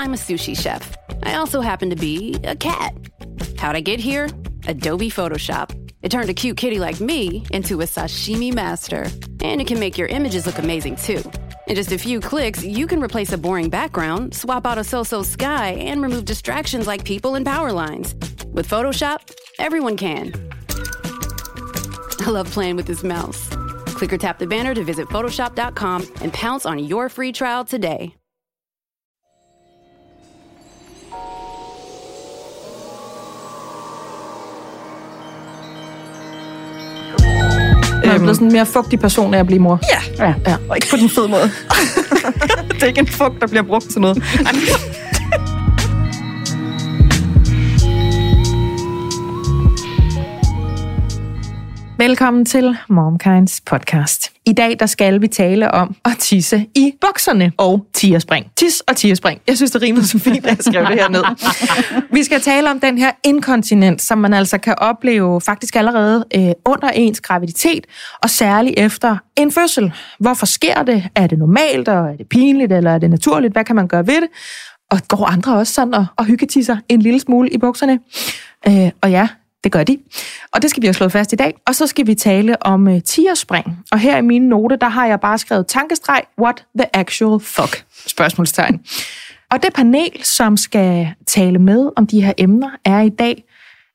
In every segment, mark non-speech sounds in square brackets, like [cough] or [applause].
I'm a sushi chef. I also happen to be a cat. How'd I get here? Adobe Photoshop. It turned a cute kitty like me into a sashimi master. And it can make your images look amazing too. In just a few clicks, you can replace a boring background, swap out a so-so sky, and remove distractions like people and power lines. With Photoshop, everyone can. I love playing with this mouse. Click or tap the banner to visit Photoshop.com and pounce on your free trial today. Jeg er blevet sådan en mere fugtig person af at blive mor. Ja, Ja, ja. og ikke på den fede måde. [laughs] det er ikke en fugt, der bliver brugt til noget. Velkommen til Momkinds podcast. I dag der skal vi tale om at tisse i bukserne og tierspring. Tis og tierspring. Jeg synes, det rimede så fint, at jeg skrev det her ned. [laughs] Vi skal tale om den her inkontinens, som man altså kan opleve faktisk allerede øh, under ens graviditet, og særligt efter en fødsel. Hvorfor sker det? Er det normalt, og er det pinligt, eller er det naturligt? Hvad kan man gøre ved det? Og går andre også sådan og, og hyggetisser en lille smule i bukserne? Øh, og ja, det gør de. Og det skal vi have slået fast i dag. Og så skal vi tale om uh, tierspring. Og her i mine note, der har jeg bare skrevet tankestreg, what the actual fuck? Spørgsmålstegn. Og det panel, som skal tale med om de her emner, er i dag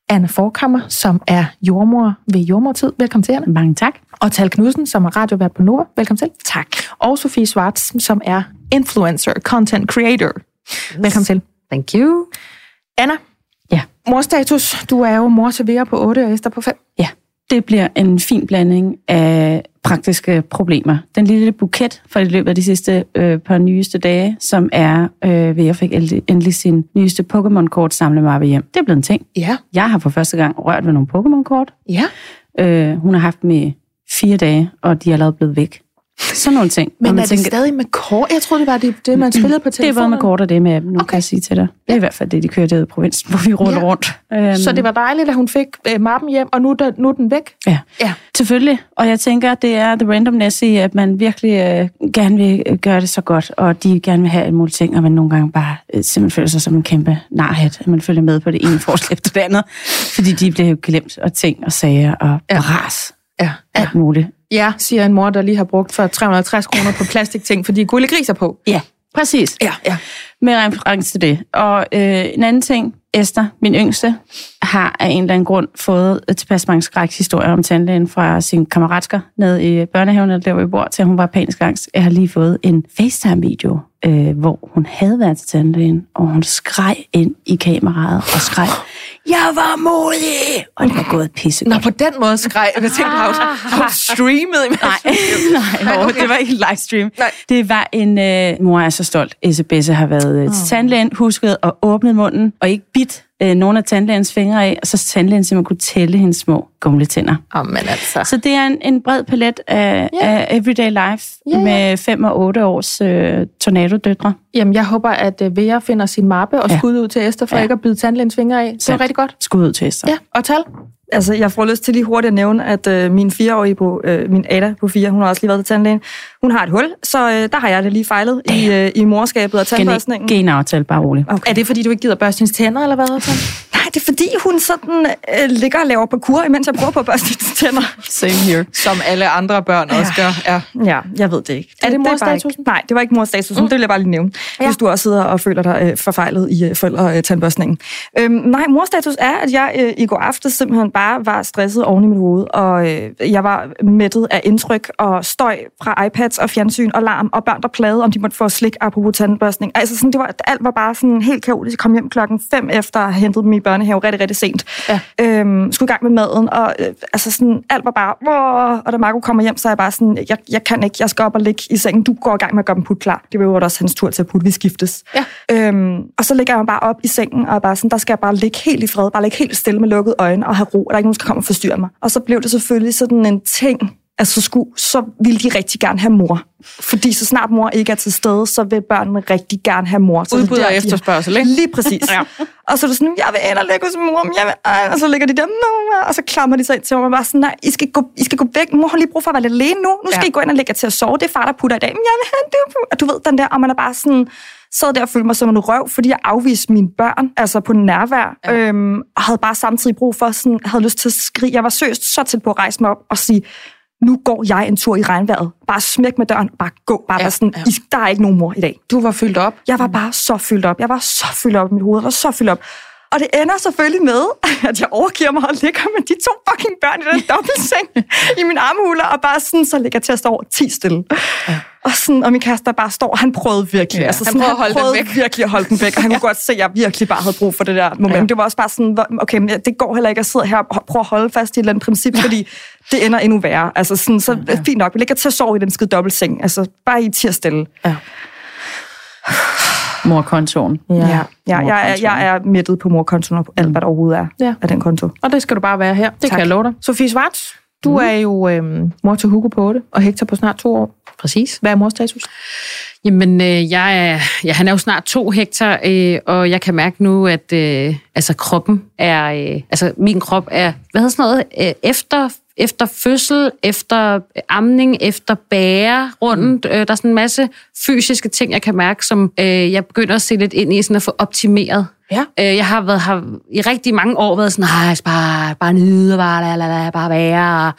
Anne Forkammer, som er jordmor ved jordmortid. Velkommen til, Anne. Mange tak. Og Tal Knudsen, som er radiovært på Nord. Velkommen til. Tak. Og Sofie Schwartz, som er influencer, content creator. Velkommen til. Thank you. Anna. Morstatus. Du er jo mor til Vera på 8 og Esther på 5. Ja, det bliver en fin blanding af praktiske problemer. Den lille buket for i løbet af de sidste øh, par nyeste dage, som er, øh, ved jeg fik endelig, sin nyeste Pokémon-kort samlet mig hjem. Det er blevet en ting. Ja. Jeg har for første gang rørt ved nogle Pokémon-kort. Ja. Øh, hun har haft dem i fire dage, og de er allerede blevet væk. Sådan nogle ting. Men man er det stadig med kort? Jeg troede, det var det, det man spillede på det telefonen. både med kort og det med nu Okay. kan jeg sige til dig. Det er i hvert fald det, de kører derude i provinsen, hvor vi ruller Ja. rundt. Øhm, Så det var dejligt, at hun fik øh, mappen hjem, og nu, er der, nu er den væk? Ja. Ja. Selvfølgelig, og jeg tænker, det er the randomness i, at man virkelig øh, gerne vil øh, gøre det så godt, og de gerne vil have alle mulige ting, og man nogle gange bare øh, simpelthen føler sig som en kæmpe narhat, at man følger med på det ene forslag efter det andet, fordi de bliver jo glemt, og ting og sager og ja. bras, Ja. alt muligt. Ja, siger en mor, der lige har brugt for 350 kroner på plastikting, fordi gullegriser på. Ja, præcis. Ja, ja. Med reference til det. Og øh, en anden ting, Esther, min yngste, har af en eller anden grund fået tilpas mange skrækshistorier om tandlægen fra sin kammeratsker nede i børnehaven, der hvor vi bor, til hun var panisk angst. Jeg har lige fået en FaceTime-video, øh, hvor hun havde været til tandlægen, og hun skreg ind i kameraet og skreg, jeg var modig! Og det var gået pisse Nå, på den måde skreg jeg. Tænkte, hun, har hun streamet? Nej, [laughs] [laughs] nej, okay. det var ikke en livestream. Nej. Det var en, øh, mor er så stolt. Isabesse har været øh, til tandlægen, husket og åbnet munden, og ikke bit øh, nogle af tandlægens fingre af, og så tandlægen simpelthen kunne tælle hendes små gumletænder. Oh, men altså. Så det er en, en bred palet af, yeah. af everyday life ja. med 5 og 8 års øh, tornadodøtre. Jamen, jeg håber, at uh, Vera finder sin mappe og Ja. skud ud til Esther, for Ja. ikke at bide tandlægens fingre af. Det Sandt. rigtig godt. Skud ud til Esther. Ja, og tal. Altså, jeg får lyst til lige hurtigt at nævne, at øh, min fireårige på, øh, min Ada på fire, hun har også lige været til tandlægen. Hun har et hul, så øh, der har jeg det lige fejlet i, øh, i morskabet og tandbørstningen. Genaftale, bare rolig. Okay. Er det, fordi du ikke gider børste hendes tænder, eller hvad? [laughs] Det er fordi, hun sådan øh, ligger og laver parkour, imens jeg prøver på at børste tænder. Same here. Som alle andre børn også gør. Ja. Ja, jeg ved det ikke. Er det morstatusen? ikke- Nej, det var ikke morstatusen. Mm. Det vil jeg bare lige nævne. Ja. Ja. Hvis du også sidder og føler dig øh, forfejlet i øh, forældre øh, tandbørstningen. Øhm, nej, morstatus er, at jeg øh, i går aftes simpelthen bare var stresset oven i mit hoved, og øh, jeg var mættet af indtryk og støj fra iPads og fjernsyn og larm og børn, der plagede, om de måtte få slik apropos tandbørstning. Altså sådan, det var, alt var bare sådan helt kaotisk. Jeg kom hjem klokken 5 efter at have hentet dem i børnehave rigtig, rigtig sent. Ja. Øhm, skulle i gang med maden, og øh, altså sådan, alt var bare... Åh, og da Marco kommer hjem, så er jeg bare sådan, jeg, jeg kan ikke, jeg skal op og ligge i sengen. Du går i gang med at gøre dem put klar. Det var jo også hans tur til at putte, vi skiftes. Ja. Øhm, og så ligger jeg mig bare op i sengen, og er bare sådan, der skal jeg bare ligge helt i fred, bare ligge helt stille med lukkede øjne og have ro, og der er ikke nogen, der skal komme og forstyrre mig. Og så blev det selvfølgelig sådan en ting, at så, skulle, så ville de rigtig gerne have mor. Fordi så snart mor ikke er til stede, så vil børnene rigtig gerne have mor. Så Udbud og efterspørgsel, ikke? Lige præcis. [laughs] ja. Og så er det sådan, jeg vil ind og ligge hos mor, men jeg vil, ej, og så ligger de der, og så klamrer de sig ind til mig, og bare sådan, nej, I skal, gå, I skal gå væk, mor har lige brug for at være lidt alene nu, nu skal Ja. I gå ind og lægge jer til at sove, det er far, der putter i dag, men jeg vil have en dyb. Og du ved, den der, og man er bare sådan, sad der og følte mig som en røv, fordi jeg afviste mine børn, altså på nærvær, ja. øhm, og havde bare samtidig brug for, sådan, havde lyst til at skrige. Jeg var seriøst så tæt på at rejse mig op og sige, nu går jeg en tur i regnvejret. Bare smæk med døren, bare gå. Bare, ja, bare sådan, ja. der er ikke nogen mor i dag. Du var fyldt op. Jeg var bare så fyldt op. Jeg var så fyldt op i mit hoved. Jeg var så fyldt op. Og det ender selvfølgelig med, [laughs] at jeg overgiver mig og ligger med de to fucking børn i den dobbeltseng i min armhule, og bare sådan, så ligger jeg til at stå over 10 stille. Ja. Og, sådan, og min kæreste der bare står, han prøvede virkelig. Ja, altså, sådan, han prøvede, han prøvede den væk. virkelig at holde den væk, og han kunne [laughs] godt se, at jeg virkelig bare havde brug for det der moment. Ja. Det var også bare sådan, okay, men det går heller ikke at sidde her og prøve at holde fast i et eller andet princip, ja. fordi det ender endnu værre. Altså sådan, så ja. fint nok, vi ligger til at sove i den skide dobbeltseng. Altså bare i tirsdag. Ja morkontoen. Ja, ja, ja jeg, er, jeg er mættet på morkontoen og alt, hvad der overhovedet er ja. af den konto. Og det skal du bare være her. Det tak. kan jeg love dig. Sofie Svarts, du mm. er jo øhm, mor til Hugo på 8, og Hector på snart to år. Præcis. Hvad er mors status? Jamen, øh, jeg er, ja, han er jo snart to hektar, øh, og jeg kan mærke nu, at øh, altså, kroppen er... Øh, altså, min krop er, hvad hedder sådan noget, øh, efter efter fødsel, efter amning, efter bære rundt. Mm. Øh, der er sådan en masse fysiske ting, jeg kan mærke, som øh, jeg begynder at se lidt ind i, sådan at få optimeret. Ja. Øh, jeg har, været, har i rigtig mange år været sådan, nej, bare, bare nyde, bare, la, la, la, bare være,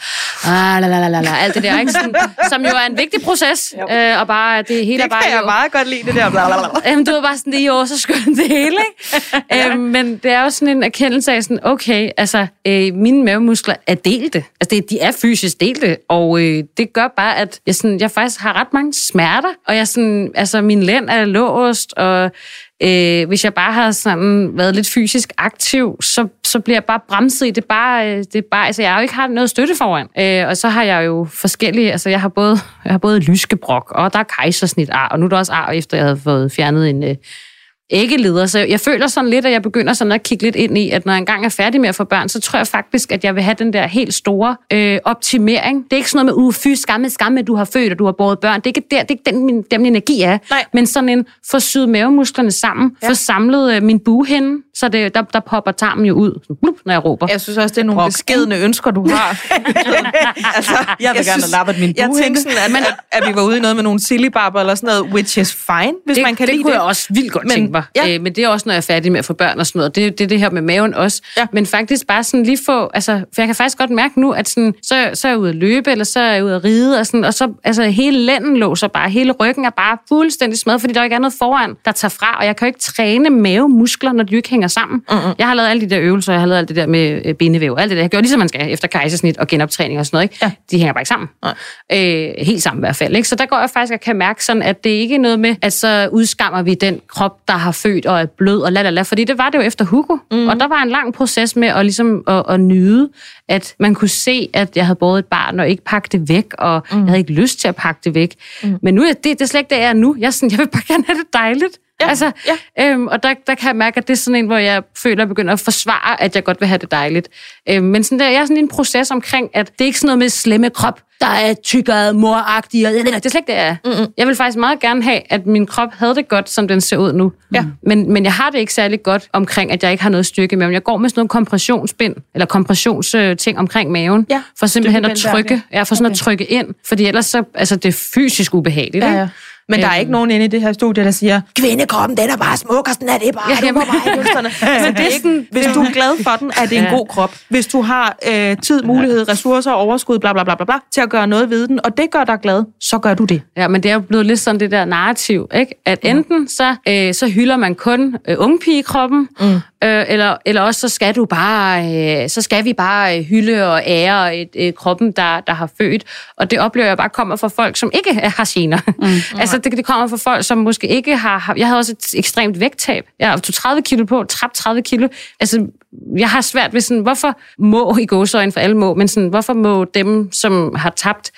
og ah, la, la, la, la, alt det der, ikke? Sådan, som jo er en vigtig proces, øh, og bare, det hele det er bare... Det kan jeg jo, meget godt lide, det der, bla, bla, bla. [laughs] Jamen, du var bare sådan, det er jo så skønt det hele, ikke? [laughs] ja. øh, men det er jo sådan en erkendelse af sådan, okay, altså, øh, mine mavemuskler er delte. Altså, det, de er fysisk delte, og øh, det gør bare, at jeg, sådan, jeg faktisk har ret mange smerter, og jeg sådan, altså, min lænd er låst, og Øh, hvis jeg bare har sådan været lidt fysisk aktiv, så, så bliver jeg bare bremset i det. Bare, øh, det bare, altså, jeg har jo ikke har noget støtte foran. Øh, og så har jeg jo forskellige, altså jeg har både, jeg har både lyskebrok, og der er kejsersnit ar, og nu er der også ar, efter jeg havde fået fjernet en, øh, ikke leder. Så jeg føler sådan lidt, at jeg begynder sådan at kigge lidt ind i, at når jeg engang er færdig med at få børn, så tror jeg faktisk, at jeg vil have den der helt store øh, optimering. Det er ikke sådan noget med, uh, fy, skamme, skamme, at du har født, og du har båret børn. Det er ikke der, det er ikke den, min, der min energi er. Nej. Men sådan en, få syet mavemusklerne sammen, ja. få samlet øh, min bue hen, så det, der, der popper tarmen jo ud, sådan, blup, når jeg råber. Jeg synes også, det er nogle Brok. beskedende ønsker, du har. [laughs] altså, jeg vil jeg gerne synes, have lappet min bue Jeg tænkte sådan, at, at, at, vi var ude i noget med nogle silly eller sådan noget, which is fine, hvis det, man kan det lide kunne det. jeg også vildt godt men, tænke mig. Ja. Øh, men det er også, når jeg er færdig med at få børn og sådan noget. Det, det er det her med maven også. Ja. Men faktisk bare sådan lige få... Altså, for jeg kan faktisk godt mærke nu, at sådan, så, så er jeg ude at løbe, eller så er jeg ude at ride, og, sådan, og så altså, hele lænden låser bare. Hele ryggen er bare fuldstændig smadret, fordi der ikke er noget foran, der tager fra. Og jeg kan jo ikke træne mavemuskler, når de ikke hænger sammen. Mm-hmm. Jeg har lavet alle de der øvelser, jeg har lavet alt det der med øh, bindevæv, alt det der. Jeg gjorde ligesom man skal efter kejsersnit og genoptræning og sådan noget. Ikke? Ja. De hænger bare ikke sammen. Øh, helt sammen i hvert fald. Ikke? Så der går jeg faktisk og kan mærke sådan, at det ikke er noget med, at så udskammer vi den krop, der har født og er blød og lalala, fordi det var det jo efter Hugo. Mm. Og der var en lang proces med at, ligesom, at, at nyde, at man kunne se, at jeg havde båret et barn og ikke pakke det væk, og mm. jeg havde ikke lyst til at pakke det væk. Mm. Men nu er det, det er slet ikke det, jeg er nu. Jeg, er sådan, jeg vil bare gerne have det dejligt. Ja, altså, ja. Øhm, og der, der kan jeg mærke, at det er sådan en, hvor jeg føler, at jeg begynder at forsvare, at jeg godt vil have det dejligt. Øhm, men sådan der, jeg er sådan en proces omkring, at det er ikke sådan noget med slemme krop, der er tykkere, moragtig, og det er slet ikke det, jeg er. Mm-hmm. Jeg vil faktisk meget gerne have, at min krop havde det godt, som den ser ud nu. Ja. Men, men jeg har det ikke særlig godt omkring, at jeg ikke har noget styrke i maven. Jeg går med sådan nogle kompressionsbind, eller kompressionsting omkring maven, ja. for simpelthen at trykke, ja, for sådan okay. at trykke ind, fordi ellers så, altså, det er fysisk ubehageligt. Ja, ja. Men der er ikke nogen inde i det her studie, der siger, kvindekroppen, den er bare smuk, og sådan er det bare. Ja, jamen, Men [laughs] det er sådan, hvis du er glad for den, er det en god krop. Hvis du har øh, tid, mulighed, ressourcer, overskud, bla, bla, bla, bla, bla, til at gøre noget ved den, og det gør dig glad, så gør du det. Ja, men det er jo blevet lidt sådan det der narrativ, ikke? at enten så, øh, så hylder man kun øh, ungpigekroppen, mm. Øh, eller, eller også så skal du bare, øh, så skal vi bare øh, hylde og ære et, øh, kroppen, der, der har født. Og det oplever jeg bare kommer fra folk, som ikke har gener. [laughs] Mm. altså, det, det kommer fra folk, som måske ikke har... Jeg havde også et ekstremt vægttab. Jeg har 30 kilo på, tabt 30 kilo. Altså, jeg har svært ved sådan, hvorfor må i gåsøjne for alle må, men sådan, hvorfor må dem, som har tabt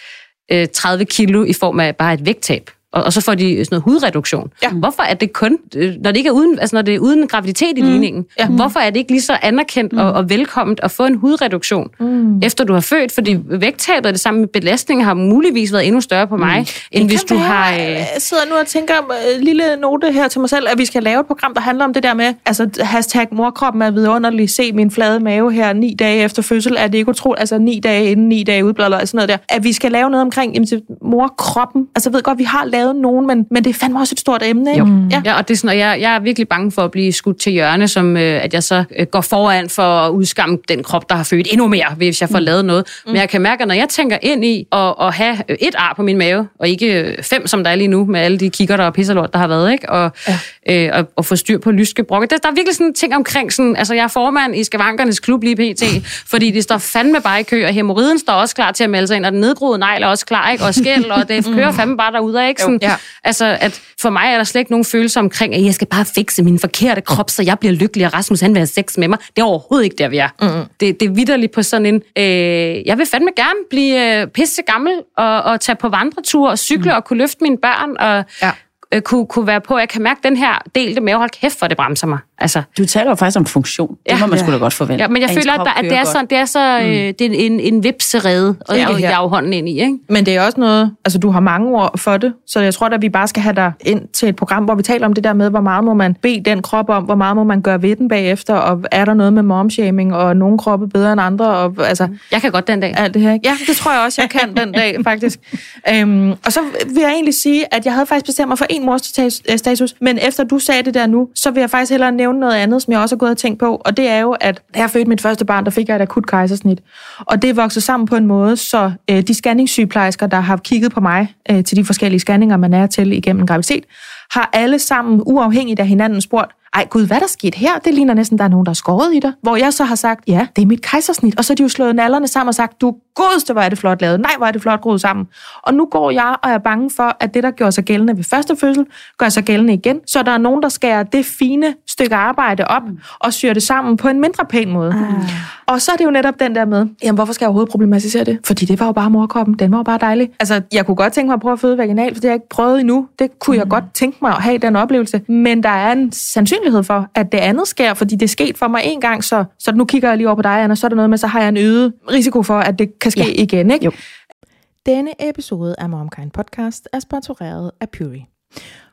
øh, 30 kilo i form af bare et vægttab, og, og så får de sådan noget hudreduktion. Ja. Hvorfor er det kun, øh, når det ikke er uden, altså når det er uden graviditet i mm. ligningen, ja. hvorfor er det ikke lige så anerkendt mm. og, og velkomment at få en hudreduktion, mm. efter du har født? Fordi vægttabet og det samme med belastningen har muligvis været endnu større på mig, mm. end det hvis du være, har... Øh... Jeg sidder nu og tænker, uh, lille note her til mig selv, at vi skal lave et program, der handler om det der med, altså hashtag morkroppen er vidunderlig, se min flade mave her ni dage efter fødsel, er det ikke utroligt, altså ni dage inden, ni dage udbladet, og sådan noget der, at vi skal lave noget omkring jamen, morkroppen. Altså ved godt, vi har skade nogen, men, men det er fandme også et stort emne. Ikke? Jo. Ja. Ja, og det er sådan, og jeg, jeg er virkelig bange for at blive skudt til hjørne, som øh, at jeg så øh, går foran for at udskamme den krop, der har født endnu mere, hvis jeg får mm. lavet noget. Mm. Men jeg kan mærke, at når jeg tænker ind i at, at have et ar på min mave, og ikke øh, fem, som der er lige nu, med alle de kigger der og pisserlort, der har været, ikke? Og, ja. øh, og, og få styr på lyske brokke. Der, der er virkelig sådan ting omkring, sådan, altså jeg er formand i Skavankernes klub lige pt, [laughs] fordi de står fandme bare i kø, og hemorriden står også klar til at melde sig ind, og den nedgroede negl er også klar, ikke? og skæld, og det [laughs] kører fandme bare derude, ikke? Sådan, ja. Altså, at for mig er der slet ikke nogen følelse omkring, at jeg skal bare fikse min forkerte krop, så jeg bliver lykkelig, og Rasmus han vil have sex med mig. Det er overhovedet ikke der, vi er. Mm. Det, det er vidderligt på sådan en, øh, jeg vil fandme gerne blive øh, pisse gammel, og, og tage på vandreture, og cykle, mm. og kunne løfte mine børn, og Ja. øh, kunne, kunne være på, jeg kan mærke den her delte mave, hold kæft, for det bremser mig. Altså, Du taler jo faktisk om funktion. Det Ja. må man sgu da godt forvente. Ja, men jeg Ens føler, at, der, at det er, sådan, det er så øh, det er en, en vipserede, og jeg, er jo hånden ind i, ikke? Men det er også noget, altså du har mange ord for det, så jeg tror at vi bare skal have dig ind til et program, hvor vi taler om det der med, hvor meget må man bede den krop om, hvor meget må man gøre ved den bagefter, og er der noget med momshaming, og nogle kroppe bedre end andre, og altså Jeg kan godt den dag. alt det her. Ja, det tror jeg også, jeg kan den dag, faktisk. Øhm, og så vil jeg egentlig sige, at jeg havde faktisk bestemt mig for en mors status, men efter du sagde det der nu, så vil jeg faktisk hellere nævne noget andet, som jeg også har gået og tænkt på, og det er jo, at da jeg fødte mit første barn, der fik jeg et akut kejsersnit, og det voksede sammen på en måde, så øh, de scanningssygeplejersker, der har kigget på mig øh, til de forskellige scanninger, man er til igennem en graviditet, har alle sammen uafhængigt af hinanden spurgt, ej gud, hvad er der sket her? Det ligner næsten, der er nogen, der er skåret i dig. Hvor jeg så har sagt, ja, det er mit kejsersnit. Og så har de jo slået nallerne sammen og sagt, du godeste, hvor er det flot lavet. Nej, hvor er det flot groet sammen. Og nu går jeg og er bange for, at det, der gjorde sig gældende ved første fødsel, gør sig gældende igen. Så der er nogen, der skærer det fine stykke arbejde op og syr det sammen på en mindre pæn måde. Ah. Og så er det jo netop den der med, jamen hvorfor skal jeg overhovedet problematisere det? Fordi det var jo bare morkroppen, den var jo bare dejlig. Altså, jeg kunne godt tænke mig at prøve at føde vaginalt, for det har jeg ikke prøvet endnu. Det kunne jeg godt tænke mig at have den oplevelse. Men der er en sandsynlighed for, at det andet sker, fordi det er sket for mig en gang, så, så nu kigger jeg lige over på dig, Anna, så er der noget med, så har jeg en øget risiko for, at det kan ske ja. igen, ikke? Jo. Denne episode af Momkind Podcast er sponsoreret af Puri.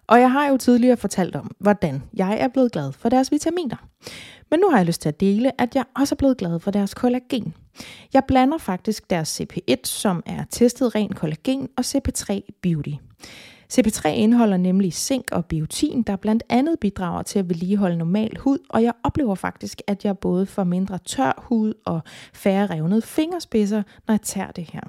Og jeg har jo tidligere fortalt om, hvordan jeg er blevet glad for deres vitaminer. Men nu har jeg lyst til at dele, at jeg også er blevet glad for deres kollagen. Jeg blander faktisk deres CP1, som er testet ren kollagen, og CP3 Beauty. CP3 indeholder nemlig zink og biotin, der blandt andet bidrager til at vedligeholde normal hud, og jeg oplever faktisk, at jeg både får mindre tør hud og færre revnede fingerspidser, når jeg tager det her.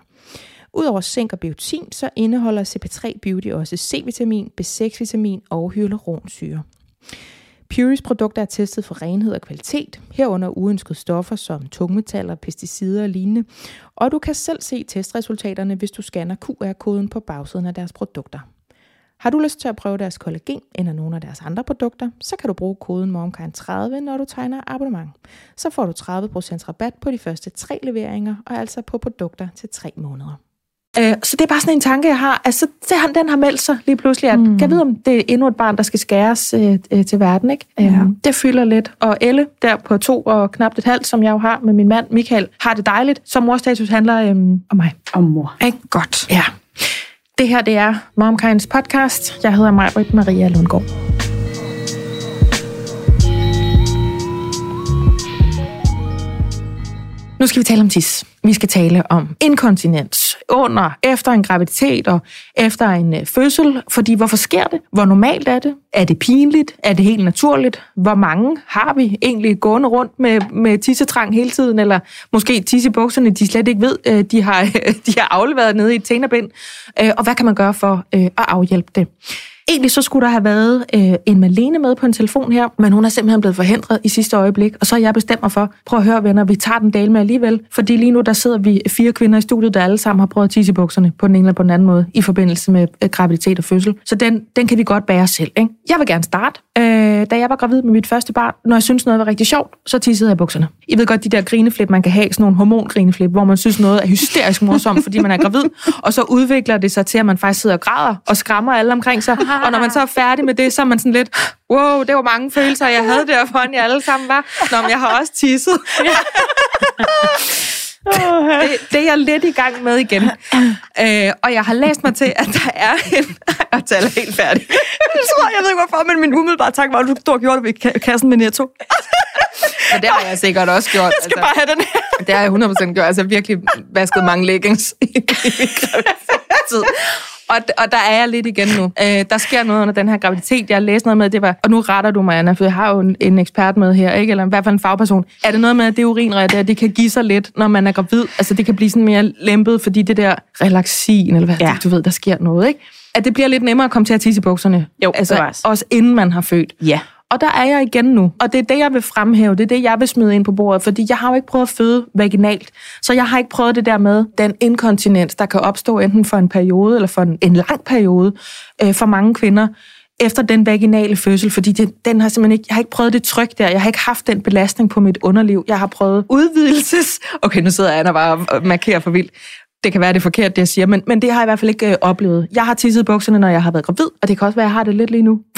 Udover zink og biotin, så indeholder CP3 Beauty også C-vitamin, B6-vitamin og hyaluronsyre. Puris produkter er testet for renhed og kvalitet, herunder uønskede stoffer som tungmetaller, pesticider og lignende, og du kan selv se testresultaterne, hvis du scanner QR-koden på bagsiden af deres produkter. Har du lyst til at prøve deres kollagen eller nogle af deres andre produkter, så kan du bruge koden MOMKIND30, når du tegner abonnement. Så får du 30% rabat på de første tre leveringer, og altså på produkter til tre måneder. Øh, så det er bare sådan en tanke, jeg har. Altså, har- den har meldt sig lige pludselig, at mm. kan jeg vide, om det er endnu et barn, der skal skæres øh, øh, til verden, ikke? Ja. Øhm, det fylder lidt. Og Elle, der på to og knap et halvt, som jeg jo har med min mand Michael, har det dejligt. Så morstatus handler øhm, om mig. Og mor. Ikke? Godt. Ja. Det her, det er MomKinds podcast. Jeg hedder Majbrit Maria Lundgaard. Nu skal vi tale om tis. Vi skal tale om inkontinens under, efter en graviditet og efter en øh, fødsel. Fordi hvorfor sker det? Hvor normalt er det? Er det pinligt? Er det helt naturligt? Hvor mange har vi egentlig gående rundt med, med tissetrang hele tiden? Eller måske tissebukserne, de slet ikke ved, øh, de har, [laughs] de har afleveret nede i et tænderbind. Øh, og hvad kan man gøre for at afhjælpe det? Egentlig så skulle der have været øh, en Malene med på en telefon her, men hun er simpelthen blevet forhindret i sidste øjeblik. Og så er jeg bestemt mig for, prøv at høre venner, vi tager den del med alligevel. Fordi lige nu der sidder vi fire kvinder i studiet, der alle sammen har prøvet at tisse i bukserne på den ene eller på den anden måde i forbindelse med øh, graviditet og fødsel. Så den, den kan vi godt bære selv. Ikke? Jeg vil gerne starte. Øh, da jeg var gravid med mit første barn, når jeg synes noget var rigtig sjovt, så tissede jeg i bukserne. I ved godt, de der grineflip, man kan have, sådan nogle hormongrineflip, hvor man synes noget er hysterisk morsomt, fordi man er gravid, og så udvikler det sig til, at man faktisk sidder og græder og skræmmer alle omkring sig. [laughs] Og når man så er færdig med det, så er man sådan lidt, wow, det var mange følelser, jeg havde der, foran jeg alle sammen var. Nå, men jeg har også tisset. det, det er jeg lidt i gang med igen. Øh, og jeg har læst mig til, at der er en... [laughs] Jeg taler helt færdig. Jeg tror, jeg ved ikke hvorfor, men min umiddelbare tanke var, at du stod og gjorde det ved ka- kassen med Netto. Men det har jeg sikkert også gjort. Jeg skal bare have den her. Det har jeg 100% gjort. Altså virkelig vasket mange leggings i min graviditetstid. Og, og der er jeg lidt igen nu. Øh, der sker noget under den her graviditet. Jeg læste noget med, det var, og nu retter du mig, Anna, for jeg har jo en, en ekspert med her, ikke? eller i hvert fald en fagperson. Er det noget med, at det urinrør der, det kan give sig lidt, når man er gravid? Altså det kan blive sådan mere lempet, fordi det der relaxin, eller hvad ja. du ved, der sker noget, ikke? At det bliver lidt nemmere at komme til at tisse i bukserne. Jo, altså, bevares. også inden man har født. Ja. Og der er jeg igen nu. Og det er det, jeg vil fremhæve. Det er det, jeg vil smide ind på bordet. Fordi jeg har jo ikke prøvet at føde vaginalt. Så jeg har ikke prøvet det der med den inkontinens, der kan opstå enten for en periode eller for en, en lang periode øh, for mange kvinder efter den vaginale fødsel, fordi det, den har simpelthen ikke, jeg har ikke prøvet det tryk der, jeg har ikke haft den belastning på mit underliv, jeg har prøvet udvidelses... [laughs] Okay, nu sidder Anna bare og markerer for vildt. Det kan være, det er forkert, det jeg siger, men, men det har jeg i hvert fald ikke øh, oplevet. Jeg har tisset i bukserne, når jeg har været gravid, og det kan også være, at jeg har det lidt lige nu. [laughs]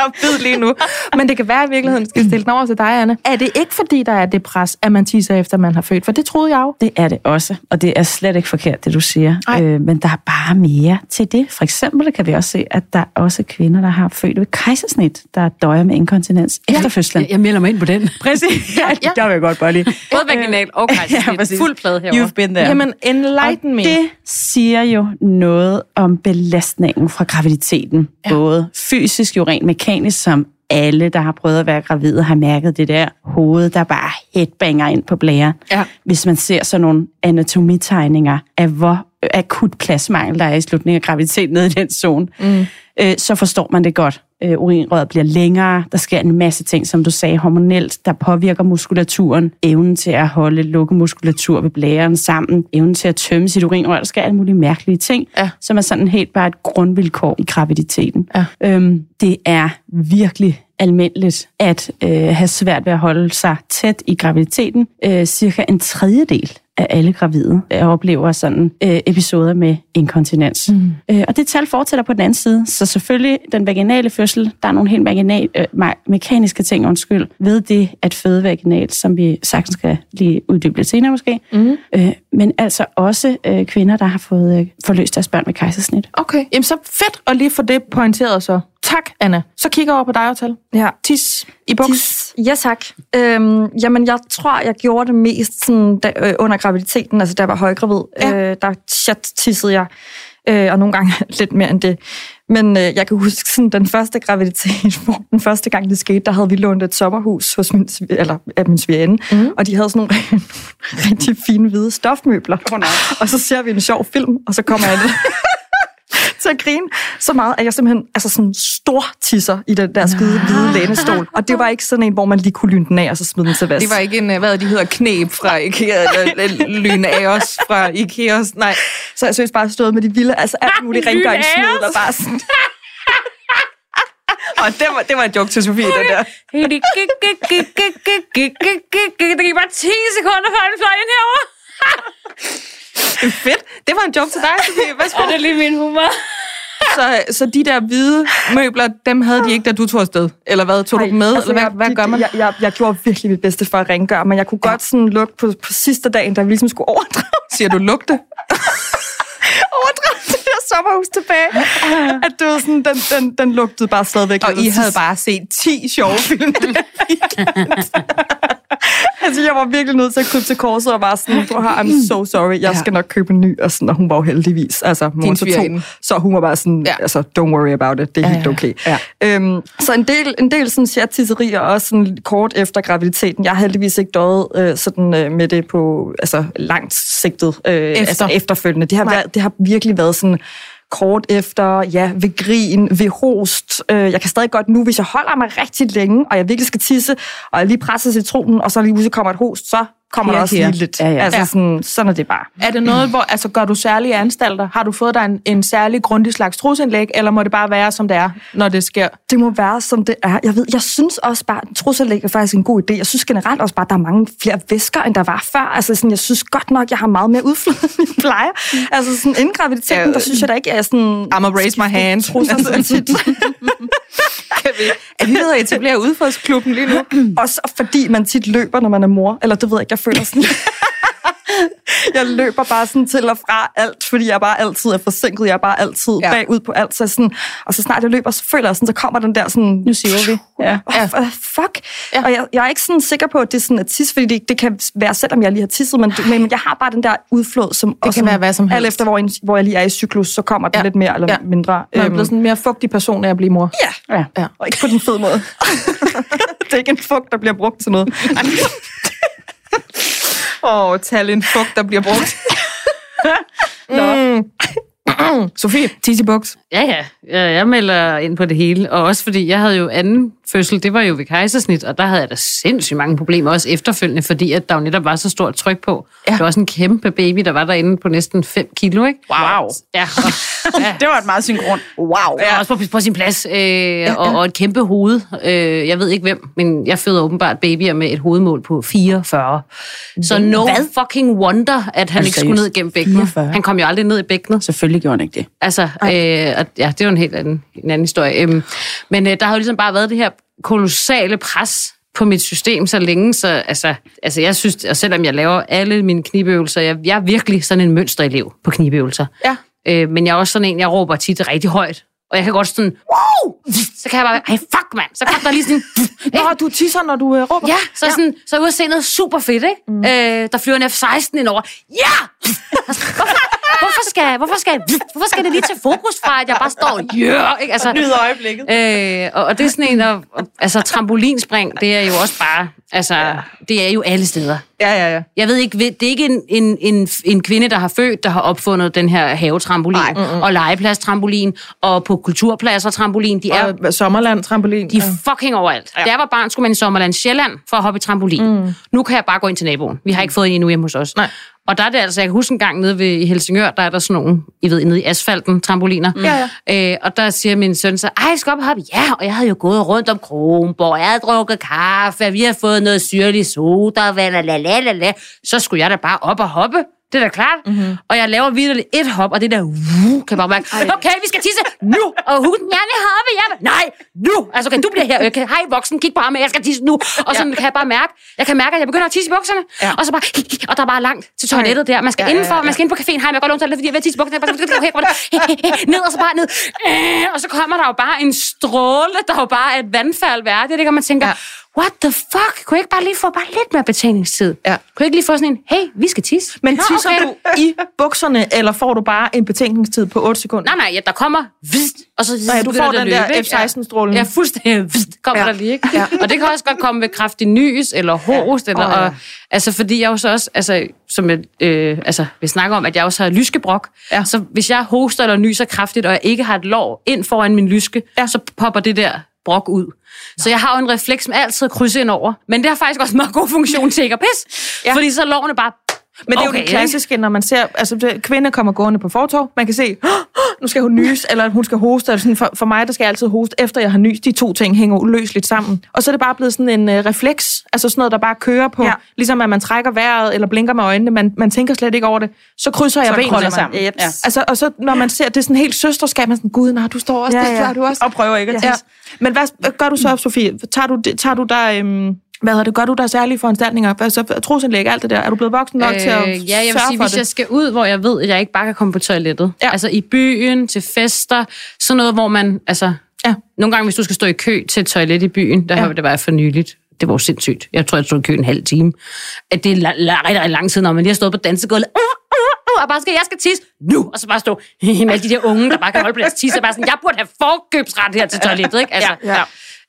gravid lige nu. Men det kan være, at i virkeligheden skal stille den over til dig, Anna. Er det ikke, fordi der er det pres, at man tisser efter, man har født? For det troede jeg jo. Det er det også, og det er slet ikke forkert, det du siger. Øh, men der er bare mere til det. For eksempel kan vi også se, at der er også kvinder, der har født ved kejsersnit, der døjer med inkontinens ja. efter fødslen. Jeg, jeg melder mig ind på den. Præcis. Ja, [laughs] ja. Der vil jeg godt bare lige. Både vaginal og [laughs] kejsersnit. ja, Fuld plade herovre. You've been there. Jamen, enlighten me. det siger jo noget om belastningen fra graviditeten. Ja. Både fysisk, jo rent mekanisk, som alle, der har prøvet at være gravide, har mærket det der hoved, der bare headbanger ind på blæren. Ja. Hvis man ser sådan nogle anatomitegninger af, hvor akut pladsmangel der er i slutningen af graviditeten nede i den zone, mm. øh, så forstår man det godt. Øh, urinrøret bliver længere, der sker en masse ting, som du sagde, hormonelt, der påvirker muskulaturen, evnen til at holde lukkemuskulatur ved blæren sammen, evnen til at tømme sit urinrør, der sker alle mulige mærkelige ting, Ja. som er sådan helt bare et grundvilkår i graviditeten. Ja. Øhm, det er virkelig almindeligt at øh, have svært ved at holde sig tæt i graviditeten. Øh, cirka en tredjedel af alle gravide øh, oplever sådan øh, episoder med inkontinens. Mm. Øh, og det tal fortsætter på den anden side. Så selvfølgelig den vaginale fødsel, der er nogle helt vaginal, øh, me- mekaniske ting, undskyld, ved det at føde vaginalt, som vi sagtens skal lige uddybe lidt senere måske. Mm. Øh, men altså også øh, kvinder, der har fået øh, forløst deres børn med kejsersnit. Okay, jamen så fedt at lige få det pointeret så. Tak, Anna. Så kigger jeg over på dig og tal. Ja. Tis i buks. Tis. Ja, tak. Øhm, jamen, jeg tror, jeg gjorde det mest sådan, da, øh, under graviditeten, altså da jeg var højgravid. Ja. Øh, der chat-tissede jeg, øh, og nogle gange [laughs] lidt mere end det. Men øh, jeg kan huske sådan, den første graviditet, [laughs] hvor den første gang det skete, der havde vi lånt et sommerhus hos min, eller, af min svigerinde, mm. og de havde sådan nogle [laughs] rigtig fine hvide stofmøbler. Oh, og så ser vi en sjov film, og så kommer jeg lidt til at grine så meget, at jeg simpelthen altså sådan stor tisser i den der skide hvide lænestol. Og det var ikke sådan en, hvor man lige kunne lyne den af, og så smide den til vask. Det var ikke en, øh, hvad de hedder, knæb fra IKEA, eller lyn af os fra IKEA. Nej. Så jeg synes bare, stod med de vilde, altså alt muligt rengøringsmiddel, og bare sådan... Og det var, det var en joke til Sofie, den der. Det gik bare 10 sekunder, før den fløj ind herovre. Fedt. Det var en joke til dig, Sofie. Værsgo. Ja, det er lige min humor. Så, så de der hvide møbler, dem havde de ikke, da du tog afsted? Eller hvad? Tog du dem med? eller hvad, jeg, hvad de- gør man? Jeg, jeg, jeg gjorde virkelig mit bedste for at rengøre, men jeg kunne godt sådan lukke på, på sidste dagen, da vi ligesom skulle overdrive, Siger du lugte? [laughs] overdrive det der sommerhus tilbage. At det var sådan, den, den, den lugtede bare stadigvæk. Og. I havde bare set 10 sjove film. [laughs] Altså, jeg var virkelig nødt til at krybe til korset og bare sådan, prøv her, I'm so sorry, jeg skal nok købe en ny. Og, sådan, og hun var jo heldigvis, altså, mor til to, så hun var bare sådan, Ja. altså, don't worry about it, det er Ja, helt okay. ja. Øhm, så en del, en del sådan chat-tisserier, også sådan kort efter graviditeten. Jeg har heldigvis ikke døjet øh, sådan, øh, med det på altså, langt sigtet øh, efter. Altså, efterfølgende. Det har, været, det har virkelig været sådan kort efter, ja, ved grin, ved host. Øh, jeg kan stadig godt nu, hvis jeg holder mig rigtig længe, og jeg virkelig skal tisse, og jeg lige presser citronen, og så lige pludselig kommer et host, så kommer Her, der også her. lige lidt. Ja, ja. Altså sådan, sådan er det bare. Er det noget, hvor, altså gør du særlige anstalter? Har du fået dig en, en særlig grundig slags trusindlæg, eller må det bare være, som det er, når det sker? Det må være, som det er. Jeg ved, jeg synes også bare, at trusselæg er faktisk en god idé. Jeg synes generelt også bare, at der er mange flere væsker, end der var før. Altså sådan, jeg synes godt nok, jeg har meget mere udflod, end jeg plejer. Altså sådan, inden graviditeten, Ja, der synes jeg da ikke, at jeg sådan... I'm a raise my hand. Tit. [laughs] [laughs] Kan vi, er vi ved at etablere udfaldsklubben lige nu? [clears throat] Også fordi man tit løber, når man er mor. Eller det ved jeg ikke, jeg føler sådan... [laughs] jeg løber bare sådan til og fra alt, fordi jeg bare altid er forsinket. Jeg er bare altid Ja. bagud på alt. Så sådan, og så snart jeg løber, så føler jeg sådan, så kommer den der sådan... Nu siger vi. Ja. Ja. Oh, fuck. Ja. Og jeg, jeg er ikke sådan sikker på, at det er sådan at tisse, fordi det, det kan være, selvom jeg lige har tisset, men, men jeg har bare den der udflod, som det kan være hvad som helst. Alt efter, hvor, en, hvor jeg lige er i cyklus, så kommer den Ja. lidt mere eller Ja. mindre. Man er blevet sådan en mere fugtig person af at blive mor. ja. Ja. Ja. Og ikke på den fede måde. [laughs] [laughs] det er ikke en fugt, der bliver brugt til noget. [laughs] Åh, oh, tal en fugt, der bliver brugt. [laughs] mm. Sofie, tisse buks. Ja, ja. Jeg, jeg melder ind på det hele. Og også fordi, jeg havde jo anden fødsel, det var jo ved kejsersnit, og der havde jeg da sindssygt mange problemer, også efterfølgende, fordi at der jo netop var så stort tryk på. Ja. Det var også en kæmpe baby, der var derinde på næsten 5 kilo, ikke? Wow. Ja, og, [laughs] ja. Det var et meget synkron. Wow. Ja, også på, på sin plads. Øh, og, og et kæmpe hoved. Øh, jeg ved ikke hvem, men jeg føder åbenbart babyer med et hovedmål på 44. Så no Hvad? fucking wonder, at han Altså, ikke skulle ned gennem bækkenet. 44? Han kom jo aldrig ned i bækkenet. Selvfølgelig gjorde han ikke det. Altså, øh, og, ja, det jo en helt anden, en anden historie. Øhm, men øh, der har jo ligesom bare været det her kolossale pres på mit system så længe, så altså, altså jeg synes, og selvom jeg laver alle mine knibøvelser, jeg, jeg er virkelig sådan en mønsterelev på knibøvelser. Ja. Øh, men jeg er også sådan en, jeg råber tit rigtig højt. Og jeg kan godt sådan, wow! Så kan jeg bare, ej fuck mand, så kom der lige sådan, [laughs] Nå, du tisser, når du øh, råber? Ja, så, ja. Sådan, så er noget super fedt, ikke? Mm. Øh, der flyver en F-16 ind over. Ja! [laughs] hvorfor, hvorfor, skal, hvorfor, skal, hvorfor skal det lige tage fokus fra, at jeg bare står! Yeah! Ikke? Altså, Nyder øjeblikket. Øh, og, og det er sådan en, og, og, altså trampolinspring, det er jo også bare, altså, ja. det er jo alle steder. Ja, ja, ja. Jeg ved ikke, det er ikke en, en, en, en kvinde, der har født, der har opfundet den her havetrampolin, mm-hmm. og legepladstrampolin, og på kulturpladser trampolin. De er, Og Sommerland, trampolin. de er fucking overalt. Ja. Da jeg var barn, skulle man i Sommerland Sjælland for at hoppe i trampolin. Mm. Nu kan jeg bare gå ind til naboen. Vi har ikke fået en endnu hjemme hos os. Nej. Og der er det altså, jeg kan huske en gang nede ved i Helsingør, der er der sådan nogle, I ved, nede i asfalten, trampoliner. Ja, ja. Øh, og der siger min søn så, ej, skal op og hoppe? Ja, og jeg havde jo gået rundt om Kronborg, jeg havde drukket kaffe, vi har fået noget syrlig soda, la la la la la. Så skulle jeg da bare op og hoppe. Det er da klart. Mm-hmm. Og jeg laver videre et hop, og det der, uh, kan bare mærke, okay, vi skal tisse nu. Og hun, jeg vil hoppe, jeg vil, nej, nu. Altså, okay, du bliver her. Okay, hej voksen, kig på ham, jeg skal tisse nu. Og sådan kan jeg bare mærke, jeg kan mærke, at jeg begynder at tisse i bukserne. Ja. Og så bare, og der er bare langt til toilettet der. Man skal Ja, ja, indenfor, ja, ja. man skal ind på caféen, hej, jeg går låne toilettet, fordi jeg vil tisse i bukserne. Bare, ned og så bare ned. Øh, Og så kommer der jo bare en stråle, der jo bare er et vandfald værdigt. Det kan man tænker, Ja. What the fuck? Kunne jeg ikke bare lige få bare lidt mere betænkningstid? Ja. Kunne jeg ikke lige få sådan en, hey, vi skal tisse? Men Nå, tisser okay. du i bukserne, eller får du bare en betænkningstid på 8 sekunder? Nej, nej, ja, der kommer, vist, og så Nej, du begynder får den der løbe, ikke? F-16-strålen. Ja, fuldstændig vist, kommer Ja. ja. der lige, ikke? Ja. Ja. Og det kan også godt komme ved kraftig nys, eller host, eller, Åh, ja. og, altså fordi jeg jo så også, altså, som jeg, øh, altså, vi snakker om, at jeg også har lyskebrok, Ja. så hvis jeg hoster eller nyser kraftigt, og jeg ikke har et lår ind foran min lyske, Ja. ja. så popper det der brok ud. Så jeg har jo en refleks med altid at krydse ind over. Men det har faktisk også en meget god funktion til ikke at pisse. Ja. Fordi så lårene bare... Men det er jo det klassiske, når man ser, altså det, kvinde kommer gående på fortov, man kan se, "Åh, nu skal hun nys, eller hun skal hoste, eller sådan, for, for mig, der skal jeg altid hoste, efter jeg har nys. De to ting hænger uløseligt sammen. Og så er det bare blevet sådan en uh, refleks, altså sådan noget, der bare kører på, Ja. ja. ligesom at man trækker vejret, eller blinker med øjnene, man, man tænker slet ikke over det. Så krydser jeg Så benene. krøller sammen. Yep. Ja. Altså, og så når man ser, det er sådan helt søsterskab, man er sådan, gud, nej, du står også, Ja, det ja. gør du også. Og prøver ikke at Ja. tisse. Men hvad, gør du så, Sofie? Tager du, tager du der, øhm, hvad hedder det, gør du der særlige foranstaltninger? Altså, trosindlæg, alt det der. Er du blevet voksen nok til at Øh, ja, jeg vil sørge sige, for hvis det? jeg skal ud, hvor jeg ved, at jeg ikke bare kan komme på toilettet. Ja. Altså i byen, til fester, sådan noget, hvor man, altså... Ja. Nogle gange, hvis du skal stå i kø til et toilet i byen, der Ja. ja. har det været for nyligt. Det var jo sindssygt. Jeg tror, jeg stod i kø en halv time. At det er la- la- rigtig, rigtig lang tid, når man lige har stået på dansegulvet. Uh, uh, uh, og bare skal, jeg skal tisse nu. Og så bare stå [laughs] med alle de der unge, der bare kan holde på deres tisse. Og bare sådan, jeg burde have forkøbsret her til toilettet, ikke? Altså, Ja, ja.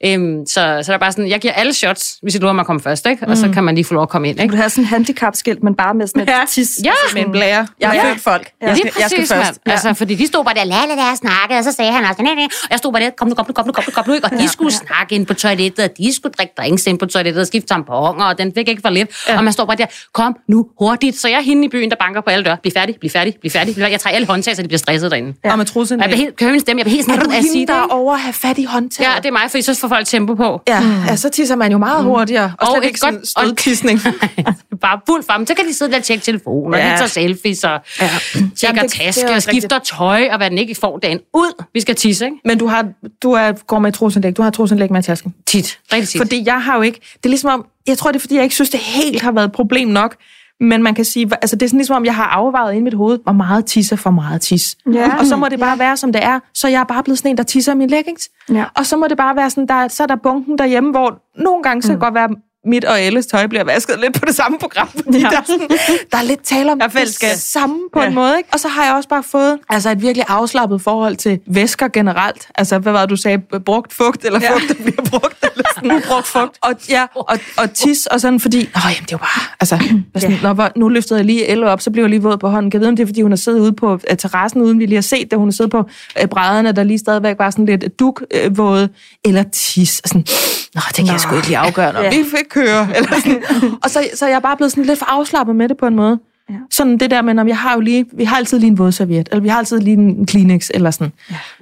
Øhm, så, så der er bare sådan, jeg giver alle shots, hvis jeg lover mig at komme først, ikke? Og så kan man lige få lov at komme ind, Du ikke? vil have sådan en handicapskilt, men bare med sådan et Ja. tis. Ja. Med en blære. Jeg har Ja. folk. Ja, Jeg lige skal, jeg skal præcis, først. mand. Altså, fordi de stod bare der, la la la, og snakkede, og så sagde han også, nej, nej, og jeg stod bare der, kom nu, kom nu, kom nu, kom nu, kom nu, ikke? og de skulle snakke ind på toilettet, og de skulle drikke drinks ind på toilettet, og skifte tamponer, og den fik ikke for lidt, og man står bare der, kom nu, hurtigt, så jeg er hende i byen, der banker på alle døre, bliv færdig, bliv færdig, bliv færdig, bliv færdig. jeg trækker alle håndtag, så de bliver stresset derinde. Ja. Og med Og jeg bliver helt, kan høre min stemme, jeg bliver helt Er sådan, du at sige der er over at have fat i håndtaget? Ja, det er mig, fordi så får folk tempo på. Ja, mm. ja, så tisser man jo meget hurtigere. Og, Og slet et ikke godt- stødtisning. [laughs] bare fuld frem. Så kan de sidde der og tjekke telefoner, Ja. de tager selfies og Ja. tjekker det- er taske og skifter tøj, og hvad den ikke får dagen ud. Vi skal tisse, ikke? Men du, har, du er, går med et trosindlæg. Du har et trosindlæg med i tasken. Tit. Rigtig tit. Fordi jeg har jo ikke... Det er ligesom om... Jeg tror, det er, fordi jeg ikke synes, det helt har været et problem nok Men man kan sige, altså det er sådan ligesom om, jeg har afvejet ind i mit hoved, hvor meget tisser for meget tis. Ja. Og så må det bare være, som det er. Så jeg er bare blevet sådan en, der tisser min leggings. Ja. Og så må det bare være sådan, der, så er der bunken derhjemme, hvor nogle gange så kan det godt være, mit og alles tøj bliver vasket lidt på det samme program, fordi ja. der, er sådan, der er lidt tale om Der er det samme på Ja. en måde. Ikke? Og så har jeg også bare fået altså et virkelig afslappet forhold til væsker generelt. Altså, hvad var det, du sagde? Brugt fugt, eller Ja. fugt, der bliver brugt, eller sådan. Ubrugt [laughs] fugt. Og, ja, og, og tis, og sådan, fordi, åh, jamen, det er jo bare, altså, [clears throat] sådan, når, hvor- nu løftede jeg lige Elle op, så blev jeg lige våd på hånden. Kan jeg vide, om det er, fordi hun har siddet ude på uh, terrassen, uden vi lige har set det. Hun har siddet på uh, brædderne, der lige stadigvæk var sådan lidt duk-våde, eller tis. Og sådan, [sniffs] Nå, det kan jeg sgu ikke lige afgøre, når Ja. vi fik køre. Eller sådan. [laughs] Og så, så jeg er bare blevet sådan lidt for afslappet med det på en måde. Ja. Sådan det der med, når jeg har jo lige, vi har altid lige en vådserviet, eller vi har altid lige en Kleenex, eller sådan.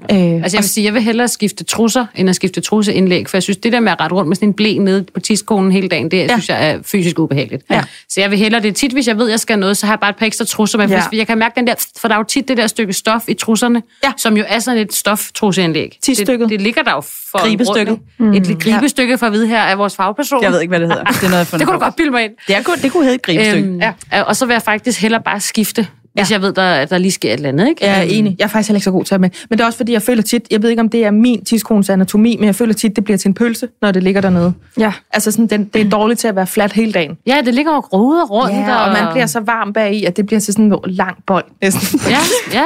Ja. Øh, Altså jeg vil sige, jeg vil hellere skifte trusser, end at skifte trusseindlæg, for jeg synes, det der med at rette rundt med sådan en blæ nede på tidskonen hele dagen, det ja. synes jeg er fysisk ubehageligt. Ja. Så jeg vil hellere det. Tit, hvis jeg ved, jeg skal noget, så har jeg bare et par ekstra trusser med. Ja. Ja. Jeg kan mærke den der, for der er jo tit det der stykke stof i trusserne, Ja. som jo er sådan et stoftrusseindlæg. Det, det ligger der jo for Gribestykket. ikke? Et lille gribestykke for at vide her af vores fagperson. Jeg ved ikke, hvad det hedder. Det, er noget, jeg [laughs] Det kunne du godt bilde mig ind. Det, er, det kunne hedde et gribestykke. Øhm, ja. Og så vil jeg faktisk hellere bare skifte, hvis jeg ved, der, der lige sker et eller andet. Ikke? Jeg er enig. Jeg er faktisk heller ikke så god til at med. Men det er også fordi, jeg føler tit, jeg ved ikke, om det er min tidskones anatomi, men jeg føler tit, det bliver til en pølse, når det ligger dernede. Ja. Altså sådan, den, det er dårligt til at være flat hele dagen. Ja, det ligger jo roder rundt. Ja, og man bliver så varm bag i, at det bliver til sådan en lang bold næsten. Ja, ja, ja.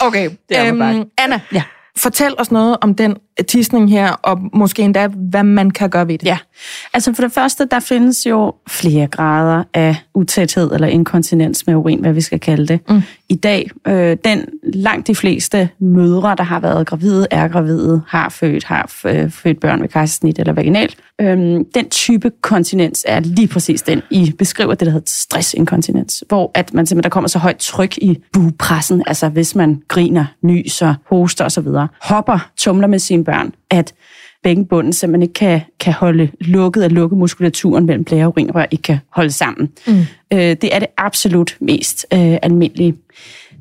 [laughs] Okay, Det er øhm. Anna, Ja. fortæl os noget om den tisning her, og måske endda, hvad man kan gøre ved det. Ja, altså for det første, der findes jo flere grader af utæthed eller inkontinens med urin, hvad vi skal kalde det. Mm. I dag, øh, den langt de fleste mødre, der har været gravide, er gravide, har født, har øh, født børn ved kejsersnit eller vaginal. Øhm, den type kontinens er lige præcis den, I beskriver det, der hedder stressinkontinens, hvor at man simpelthen, der kommer så højt tryk i bupressen, altså hvis man griner, nyser, hoster osv., hopper, tumler med sine børn, at bækkenbunden simpelthen ikke kan, kan holde lukket af lukke muskulaturen mellem blære og urinrør ikke kan holde sammen. Mm. Øh, det er det absolut mest øh, almindelige.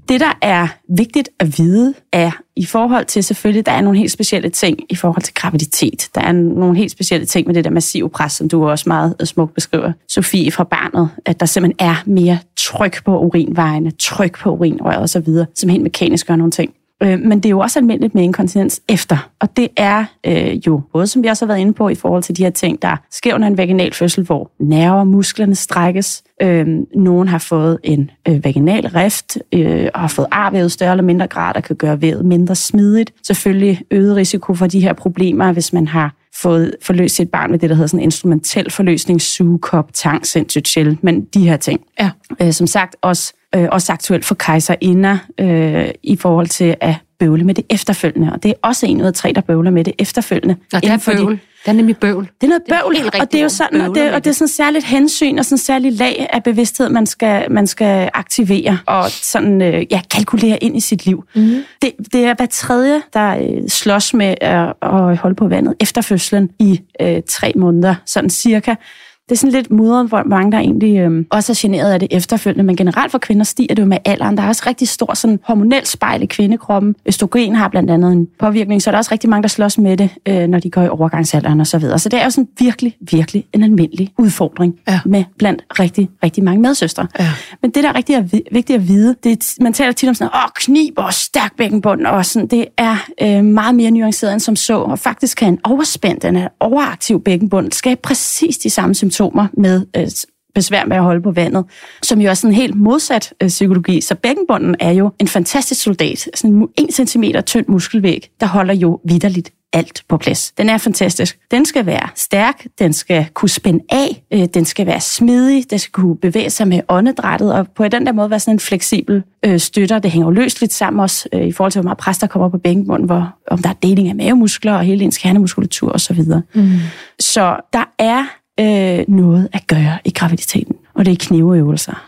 Det, der er vigtigt at vide, er i forhold til selvfølgelig, der er nogle helt specielle ting i forhold til graviditet. Der er nogle helt specielle ting med det der massive pres, som du også meget øh, smukt beskriver, Sofie, fra barnet, at der simpelthen er mere tryk på urinvejene, tryk på urinrøret osv., som helt mekanisk gør nogle ting. Øh, Men det er jo også almindeligt med inkontinens efter. Og det er øh, jo både, som vi også har været inde på, i forhold til de her ting, der sker under en vaginal fødsel, hvor nerver, musklerne strækkes. Øh, nogen har fået en øh, vaginal rift øh, og har fået arvævet større eller mindre grad, der kan gøre vævet mindre smidigt. Selvfølgelig øget risiko for de her problemer, hvis man har fået forløst sit barn med det, der hedder sådan en instrumentel forløsning, sugekop, tang, sensotil, men de her ting. Ja. Øh, som sagt også, øh, også aktuelt for kejserinder øh, i forhold til at bøvle med det efterfølgende. Og det er også en ud af tre, der bøvler med det efterfølgende. Nå, det er for de- bøvl. Det er nemlig bøvl. det er noget Det er bøvl, og det er jo sådan, og det, og det er sådan særligt hensyn og sådan særligt lag af bevidsthed, man skal, man skal aktivere og sådan, øh, ja, kalkulere ind i sit liv. Mm. Det, det er hver tredje, der øh, slås med at, at holde på vandet efter fødslen i øh, tre måneder, sådan cirka. Det er sådan lidt mudret, hvor mange der egentlig øh, også er generet af det efterfølgende, men generelt for kvinder stiger det jo med alderen. Der er også rigtig stor sådan hormonel spejl i kvindekroppen. Østrogen har blandt andet en påvirkning, så er der også rigtig mange, der slås med det, øh, når de går i overgangsalderen og så videre. Så det er jo sådan virkelig, virkelig en almindelig udfordring Ja. med blandt rigtig, rigtig mange medsøstre. Ja. Men det, der er rigtig er vi- vigtigt at vide, det er, man taler tit om sådan, åh, knib og stærk bækkenbund, og sådan, det er øh, meget mere nuanceret end som så, og faktisk kan en overspændt, en overaktiv bækkenbund skabe præcis de samme symptomer med øh, besvær med at holde på vandet, som jo er sådan en helt modsat øh, psykologi. Så bækkenbunden er jo en fantastisk soldat, sådan en 1 cm tynd muskelvæg, der holder jo vidderligt alt på plads. Den er fantastisk. Den skal være stærk, den skal kunne spænde af, øh, den skal være smidig, den skal kunne bevæge sig med åndedrættet, og på den der måde være sådan en fleksibel øh, støtter. Det hænger jo løst lidt sammen også øh, i forhold til, hvor meget pres der kommer på bækkenbunden, hvor, om der er deling af mavemuskler og hele ens kernemuskulatur osv. Mm. Så der er øh, noget at gøre i graviditeten, og det er kniveøvelser.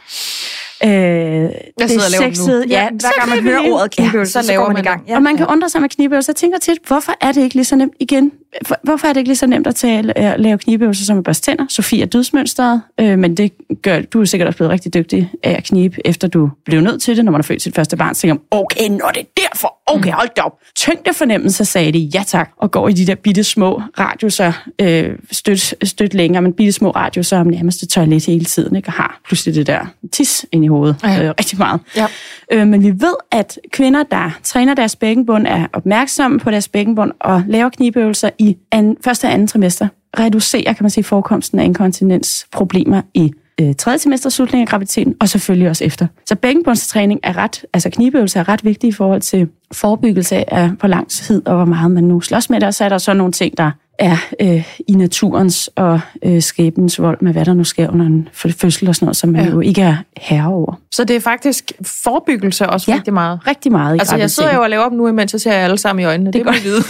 Øh, jeg sidder og laver nu. Ja, hver gang man hører ordet knibøvelse, så så, så laver går man man i gang. Ja. Og man kan undre sig med knibøvelser. Jeg tænker tit, hvorfor er det ikke lige så nemt igen? for, hvorfor er det ikke lige så nemt at, tale, at lave knibeøvelser som at børste tænder? Sofie er dødsmønstret, øh, men det gør, du er sikkert også blevet rigtig dygtig af at knibe, efter du blev nødt til det, når man har født sit første barn. Så tænker man, okay, når det er derfor, okay, hold da op. Tyngdefornemmelse sagde det, ja tak, og går i de der bitte små radiuser, øh, støt, støt længere, men bitte små radiuser om nærmeste toilet hele tiden, ikke? og har pludselig det der tis ind i hovedet ja. øh, rigtig meget. Ja. Øh, men vi ved, at kvinder, der træner deres bækkenbund, er opmærksomme på deres bækkenbund og laver knibeøvelser i an, første og anden trimester, reducerer, kan man sige, forekomsten af inkontinensproblemer i øh, tredje semester, slutningen af graviditeten, og selvfølgelig også efter. Så bækkenbundstræning er ret, altså knibeøvelser er ret vigtige i forhold til forebyggelse af på lang tid, og hvor meget man nu slås med det, og så er der så nogle ting, der er øh, i naturens og øh, skæbens vold med, hvad der nu sker under en fødsel og sådan noget, som man Ja. jo ikke er herre over. Så det er faktisk forebyggelse også Ja. rigtig meget. Rigtig meget Altså, jeg sidder jo og laver op nu, imens jeg ser jer alle sammen i øjnene. Det, det I vide.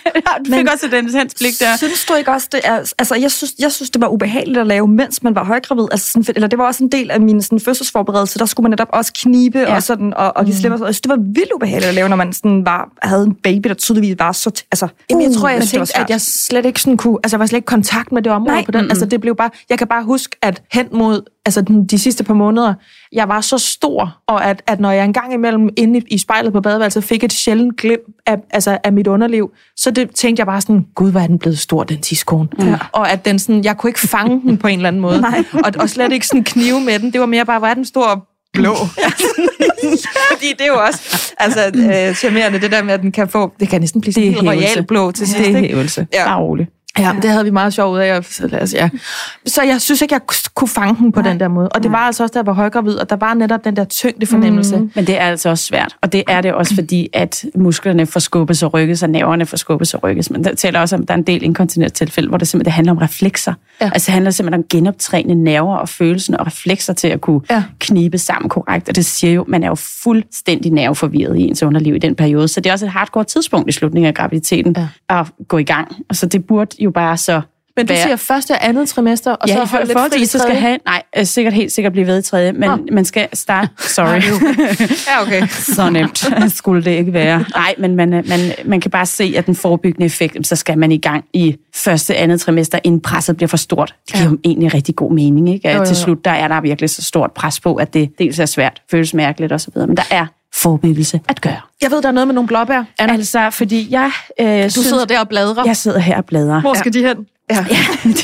[laughs] du fik også den hans blik der. Synes du ikke også, det er... Altså, jeg synes, jeg synes, det var ubehageligt at lave, mens man var højgravid. Altså, sådan, eller det var også en del af min sådan, fødselsforberedelse. Der skulle man netop også knibe ja. og, sådan, og, og give slip. og sådan. Jeg det var vildt ubehageligt at lave, når man sådan var, havde en baby, der tydeligvis var så... Altså, Jamen, jeg tror, jeg var tænkte, at jeg slet ikke sådan kunne... Altså, jeg var slet ikke i kontakt med det område Nej, på den. Altså, det blev bare... Jeg kan bare huske, at hen mod altså, den, de sidste par måneder, jeg var så stor, og at, at når jeg engang imellem inde i, i spejlet på badeværelset fik et sjældent glip af, altså, af mit underliv, så det tænkte jeg bare sådan, gud, hvor er den blevet stor, den tidskone. Ja. Og at den sådan, jeg kunne ikke fange den på en eller anden måde. [laughs] Nej. Og, og slet ikke sådan knive med den. Det var mere bare, hvor er den stor blå. [laughs] Fordi det er jo også altså, øh, charmerende, det der med, at den kan få, det kan næsten blive sådan Det er en royal blå til sidst. Det er hævelse. Ja. Bare rolig. Ja, det havde vi meget sjov ud af. og Så, lad os, ja. så jeg synes ikke, jeg kunne fange den på den der måde. Og det var altså også, da jeg var højgravid, og der var netop den der tyngde fornemmelse. Mm. Men det er altså også svært, og det er det også fordi, at musklerne får skubbes og rykkes, og nerverne får skubbes og rykkes. Men der taler også om, at der er en del inkontinenstilfælde, hvor det simpelthen det handler om reflekser. Ja. Altså det handler simpelthen om genoptræne nerver og følelsen og reflekser til at kunne Ja. knibe sammen korrekt. Og det siger jo, man er jo fuldstændig nerveforvirret i ens underliv i den periode. Så det er også et hardcore tidspunkt i slutningen af graviditeten ja. at gå i gang. Og så det burde jo bare så Men du være- siger første og andet trimester, og ja, så holde lidt til, fri at så skal have, nej, øh, sikkert helt sikkert blive ved i tredje, men Nå. man skal starte, sorry, Ja, okay. [laughs] så nemt skulle det ikke være. Nej, men man, øh, man, man kan bare se, at den forebyggende effekt, så skal man i gang i første, andet trimester, inden presset bliver for stort. Det giver Ja. jo egentlig rigtig god mening, ikke? At Jo, jo, Til jo. slut, der er der virkelig så stort pres på, at det dels er svært, føles mærkeligt osv., men der er forebyggelse at gøre. Jeg ved, der er noget med nogle blåbær. Anna, Altså, fordi jeg øh, du synes, sidder der og bladrer. jeg sidder her og bladrer. Hvor skal de hen? Ja. Ja, [laughs] de, de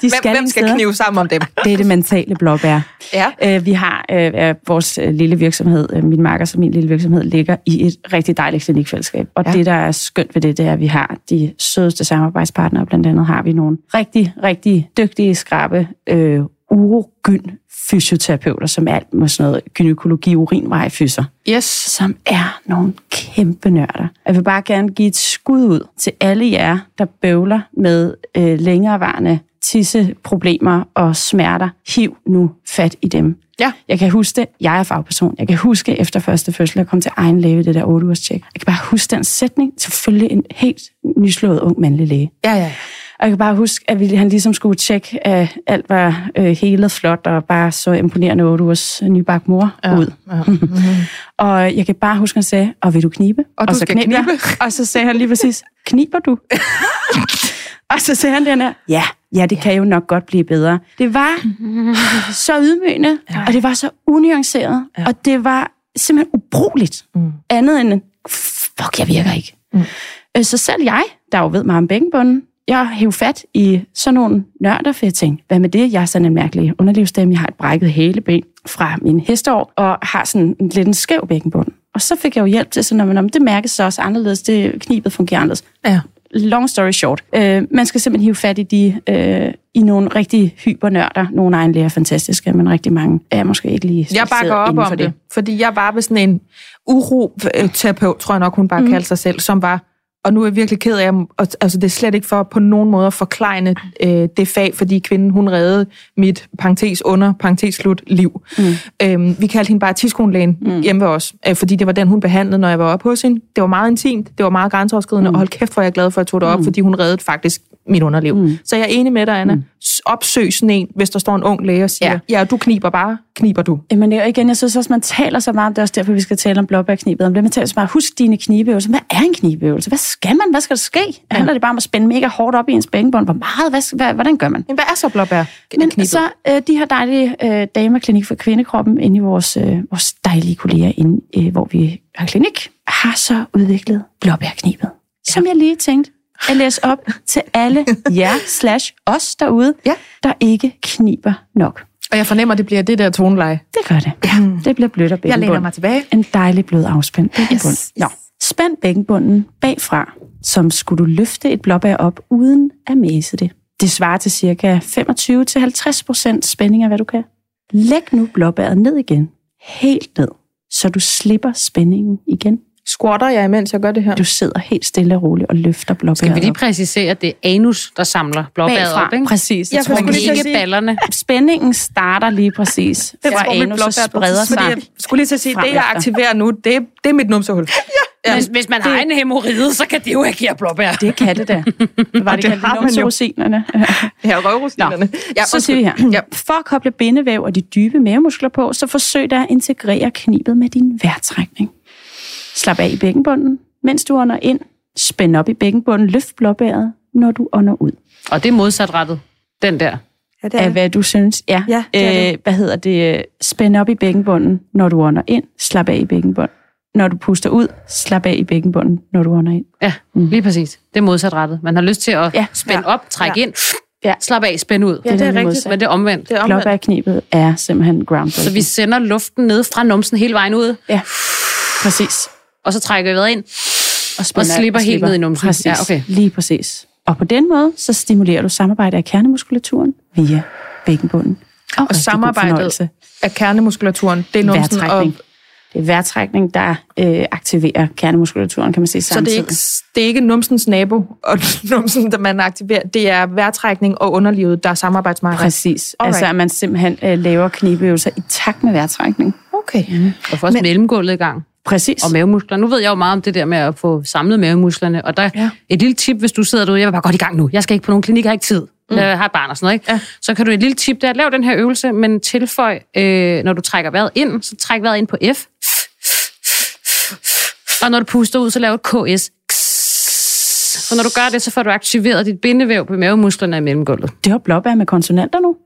Hvem, skal hvem skal knive sammen om dem? Det er det mentale blåbær. Ja. Øh, vi har øh, vores øh, lille virksomhed, øh, min marker og min lille virksomhed, ligger i et rigtig dejligt klinikfællesskab. Og Ja. ja. det, der er skønt ved det, det er, at vi har de sødeste samarbejdspartnere. Blandt andet har vi nogle rigtig, rigtig dygtige, skrabe øh, urogyn fysioterapeuter, som er alt med sådan noget gynækologi, urinvejfyser Yes. som er nogle kæmpe nørder. Jeg vil bare gerne give et skud ud til alle jer, der bøvler med øh, længerevarende tisseproblemer og smerter. Hiv nu fat i dem. Ja. Jeg kan huske det. Jeg er fagperson. Jeg kan huske efter første fødsel, at komme til egen læge det der 8 ugers tjek. Jeg kan bare huske den sætning. Selvfølgelig en helt nyslået ung mandlig læge. Ja, ja. Og jeg kan bare huske, at vi, han ligesom skulle tjekke, at alt var øh, helet flot, og bare så imponerende 8 ugers nybagt mor ja. ud. Ja. [laughs] Og jeg kan bare huske, at han sagde, og vil du knibe? Og du så skal jeg. knibe. [laughs] Og så sagde han lige præcis, kniber du? [laughs] og så sagde han den her, ja, ja, det kan jo nok godt blive bedre. Det var så ydmygende, ja. og det var så unuanceret, ja. og det var simpelthen ubrugeligt. Mm. Andet end, fuck, jeg virker ikke. Mm. Så selv jeg, der jo ved meget om bækkenbunden, jeg hæv fat i sådan nogle nørder, for jeg tænkte, hvad med det? Jeg er sådan en mærkelig underlivsstemme. Jeg har et brækket hæleben fra min hesteår, og har sådan en lidt en skæv bækkenbund. Og så fik jeg jo hjælp til sådan, at det mærkes så også anderledes. Det knibet fungerer anderledes. Ja. Long story short. Øh, man skal simpelthen hive fat i de øh, i nogle rigtig hypernørder. Nogle egenlæger er fantastiske, men rigtig mange er måske ikke lige Jeg bakker op om for det. det, fordi jeg var ved sådan en uro-terapeut, tror jeg nok, hun bare mm. kaldte sig selv, som var, og nu er jeg virkelig ked af, og, altså det er slet ikke for på nogen måde at forklejne øh, det fag, fordi kvinden, hun reddede mit parentes under, parentes slut, liv. Mm. Øhm, vi kaldte hende bare tidskonelægen mm. hjemme ved os, øh, fordi det var den, hun behandlede, når jeg var oppe hos hende. Det var meget intimt, det var meget grænseoverskridende, mm. og hold kæft, hvor er jeg glad for, at jeg tog det op, mm. fordi hun reddede faktisk mit underliv. Mm. Så jeg er enig med dig, Anna. Mm. Opsøg sådan en, hvis der står en ung læge og siger, ja, ja du kniber bare, kniber du. Jamen er igen, jeg synes også, man taler så meget, det er også derfor, vi skal tale om blåbærknibet. Om det, man taler så meget, husk dine knibeøvelser. Hvad er en knibeøvelse? Hvad skal man? Hvad skal der ske? Ja. Handler det bare om at spænde mega hårdt op i ens bækkenbånd? Hvor meget? Hvad, hvad, hvordan gør man? Men hvad er så blåbær? Men så øh, de her dejlige øh, damer klinik for kvindekroppen inde i vores, øh, vores dejlige kolleger, inde, øh, hvor vi har klinik, har så udviklet blåbærknibet. Ja. Som jeg lige tænkte at læse op til alle [laughs] jer slash os derude, ja. der ikke kniber nok. Og jeg fornemmer, at det bliver det der toneleje. Det gør det. Ja. Det bliver blødt og bækkenbund. Jeg læner mig tilbage. En dejlig blød afspændt bækkenbund. Yes. Nå. Spænd bækkenbunden bagfra, som skulle du løfte et blåbær op uden at mæse det. Det svarer til ca. 25-50% spænding af, hvad du kan. Læg nu blåbæret ned igen. Helt ned, så du slipper spændingen igen. Squatter jeg, imens jeg gør det her? Du sidder helt stille og roligt og løfter blåbæret Skal vi lige præcisere, at det er anus, der samler blåbæret op, ikke? Præcis. Jeg, jeg tror, ikke sige, ballerne. Spændingen starter lige præcis, det fra anus og spreder sig. Jeg skulle lige til at sige, det jeg aktiverer nu, det, det er mit numsehul. [laughs] Ja, hvis, hvis man det, har en hemorrhide, så kan det jo agere blåbær. Det kan det da. Det [laughs] var det, det har man rosinerne. [laughs] ja, røvrosinerne. Ja, så siger vi her. Ja. For at koble bindevæv og de dybe mavemuskler på, så forsøg da at integrere knibet med din vejrtrækning. Slap af i bækkenbunden, mens du ånder ind. Spænd op i bækkenbunden, løft blåbæret, når du ånder ud. Og det er modsatrettet, den der. Ja, det er. Af hvad du synes. Ja, ja det er det. Øh, hvad hedder det? Spænd op i bækkenbunden, når du ånder ind. Slap af i bækkenbunden. Når du puster ud, slap af i bækkenbunden, når du ånder ind. Ja, mm. lige præcis. Det er modsatrettet. Man har lyst til at ja. spænde op, trække ja. ind, Ja. Slap af, spænd ud. Ja, det er, det er rigtigt. Men det er omvendt. Det er omvendt. Blåbærknibet er simpelthen ground. Så vi sender luften ned fra numsen hele vejen ud. Ja, præcis og så trækker vi vejret ind, og, og slipper og helt slipper. ned i numsen. Præcis, ja, okay. lige præcis. Og på den måde, så stimulerer du samarbejdet af kernemuskulaturen via bækkenbunden. Og, og samarbejdet af kernemuskulaturen, det er numsen og... Det er vejrtrækning, der øh, aktiverer kernemuskulaturen, kan man sige samtidig. Så det er ikke, det er ikke numsens nabo og [laughs] numsen, der man aktiverer. Det er vejrtrækning og underlivet, der er samarbejdsmarked. Præcis. Alright. Altså, at man simpelthen øh, laver knibeøvelser i takt med vejrtrækning. Okay. Mm. Og får også Men, mellemgulvet i gang. Præcis. Og mavemuskler. Nu ved jeg jo meget om det der med at få samlet mavemusklerne. Og der ja. et lille tip, hvis du sidder derude, jeg vil bare godt i gang nu. Jeg skal ikke på nogen klinik, jeg har ikke tid. Mm. Jeg har et barn og sådan noget. Ikke? Ja. Så kan du et lille tip der, lav den her øvelse, men tilføj, øh, når du trækker vejret ind, så træk vejret ind på F. Og når du puster ud, så lav et KS. Så når du gør det, så får du aktiveret dit bindevæv på mavemusklerne i mellemgulvet. Det var blåbær med konsonanter nu.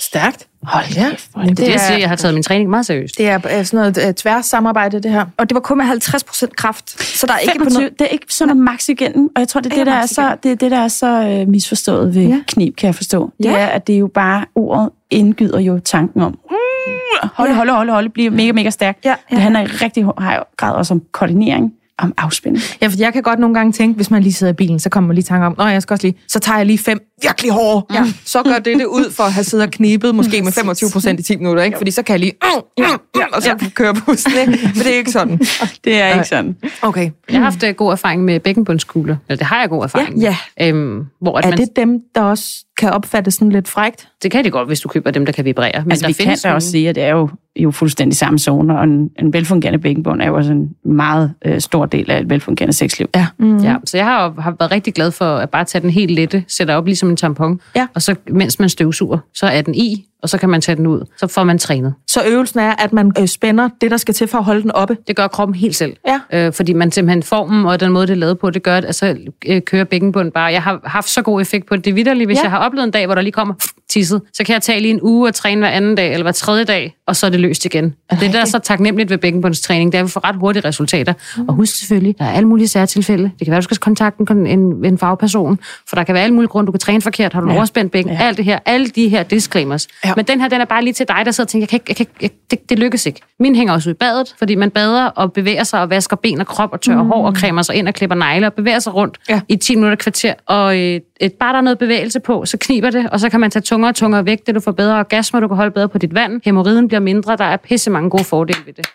Stærkt. Hold ja. Det, det, det er, jeg siger, jeg har taget min træning meget seriøst. Det er sådan noget uh, tværs samarbejde, det her. Og det var kun med 50 procent kraft. Så der er 25, ikke på noget... Det er ikke sådan noget max igen. Og jeg tror, det er det, der er så, det, er det, der er så uh, misforstået ved ja. knib, kan jeg forstå. Det ja. er, at det er jo bare ordet indgyder jo tanken om, mm, holde, holde, holde, holde, blive mega, mega stærk. Ja, ja. Det handler i rigtig høj grad også om koordinering om afspænding. Ja, for jeg kan godt nogle gange tænke, hvis man lige sidder i bilen, så kommer man lige tanke om, nej, jeg skal også lige, så tager jeg lige fem virkelig hårde. Ja. Så gør det det ud for at have siddet og knibet, måske med 25 procent i 10 minutter, ikke? Fordi så kan jeg lige, ja, og så ja. køre bussen, ikke? Men det er ikke sådan. Det er ikke sådan. Okay. Jeg har haft øh, god erfaring med bækkenbundskugler. Eller det har jeg god erfaring ja, ja. Øhm, hvor at er man... det dem, der også kan opfattes sådan lidt frægt? Det kan det godt, hvis du køber dem, der kan vibrere. Men altså, der vi findes kan da også sige, at det er jo, jo fuldstændig samme zoner, og en, en velfungerende bækkenbund er jo også en meget øh, stor del af et velfungerende sexliv. Ja. Mm. ja. Så jeg har, har været rigtig glad for at bare tage den helt lette, sætte op ligesom en tampon, ja. og så mens man støvsuger, så er den i, og så kan man tage den ud. Så får man trænet. Så øvelsen er, at man øh, spænder det, der skal til for at holde den oppe? Det gør kroppen helt selv. Ja. Øh, fordi man simpelthen formen og den måde, det er lavet på, det gør, at så øh, kører bækkenbunden bare. Jeg har haft så god effekt på det. Det er vidderligt, hvis ja. jeg har oplevet en dag, hvor der lige kommer tisset, så kan jeg tage lige en uge og træne hver anden dag, eller hver tredje dag, og så er det løst igen. Okay. Det, der er så taknemmeligt ved bækkenbundstræning, det er, at vi får ret hurtige resultater. Mm. Og husk selvfølgelig, der er alle mulige særtilfælde. Det kan være, at du skal kontakte en, en, en fagperson, for der kan være alle mulige grunde, du kan træne forkert, har du ja. overspændt bækken, ja. alt det her, alle de her disclaimers. Ja. Men den her, den er bare lige til dig, der sidder og tænker, jeg kan ikke, jeg kan ikke, jeg, det, det lykkes ikke. Min hænger også ud i badet, fordi man bader og bevæger sig og vasker ben og krop og tørrer mm. hår og cremer sig ind og klipper negle og bevæger sig rundt ja. i 10 minutter kvarter. Og øh, et, bare der er noget bevægelse på, så kniber det, og så kan man tage tungere og tungere væk, det du får bedre orgasmer, du kan holde bedre på dit vand, hemorriden bliver mindre, der er pisse mange gode fordele ved det.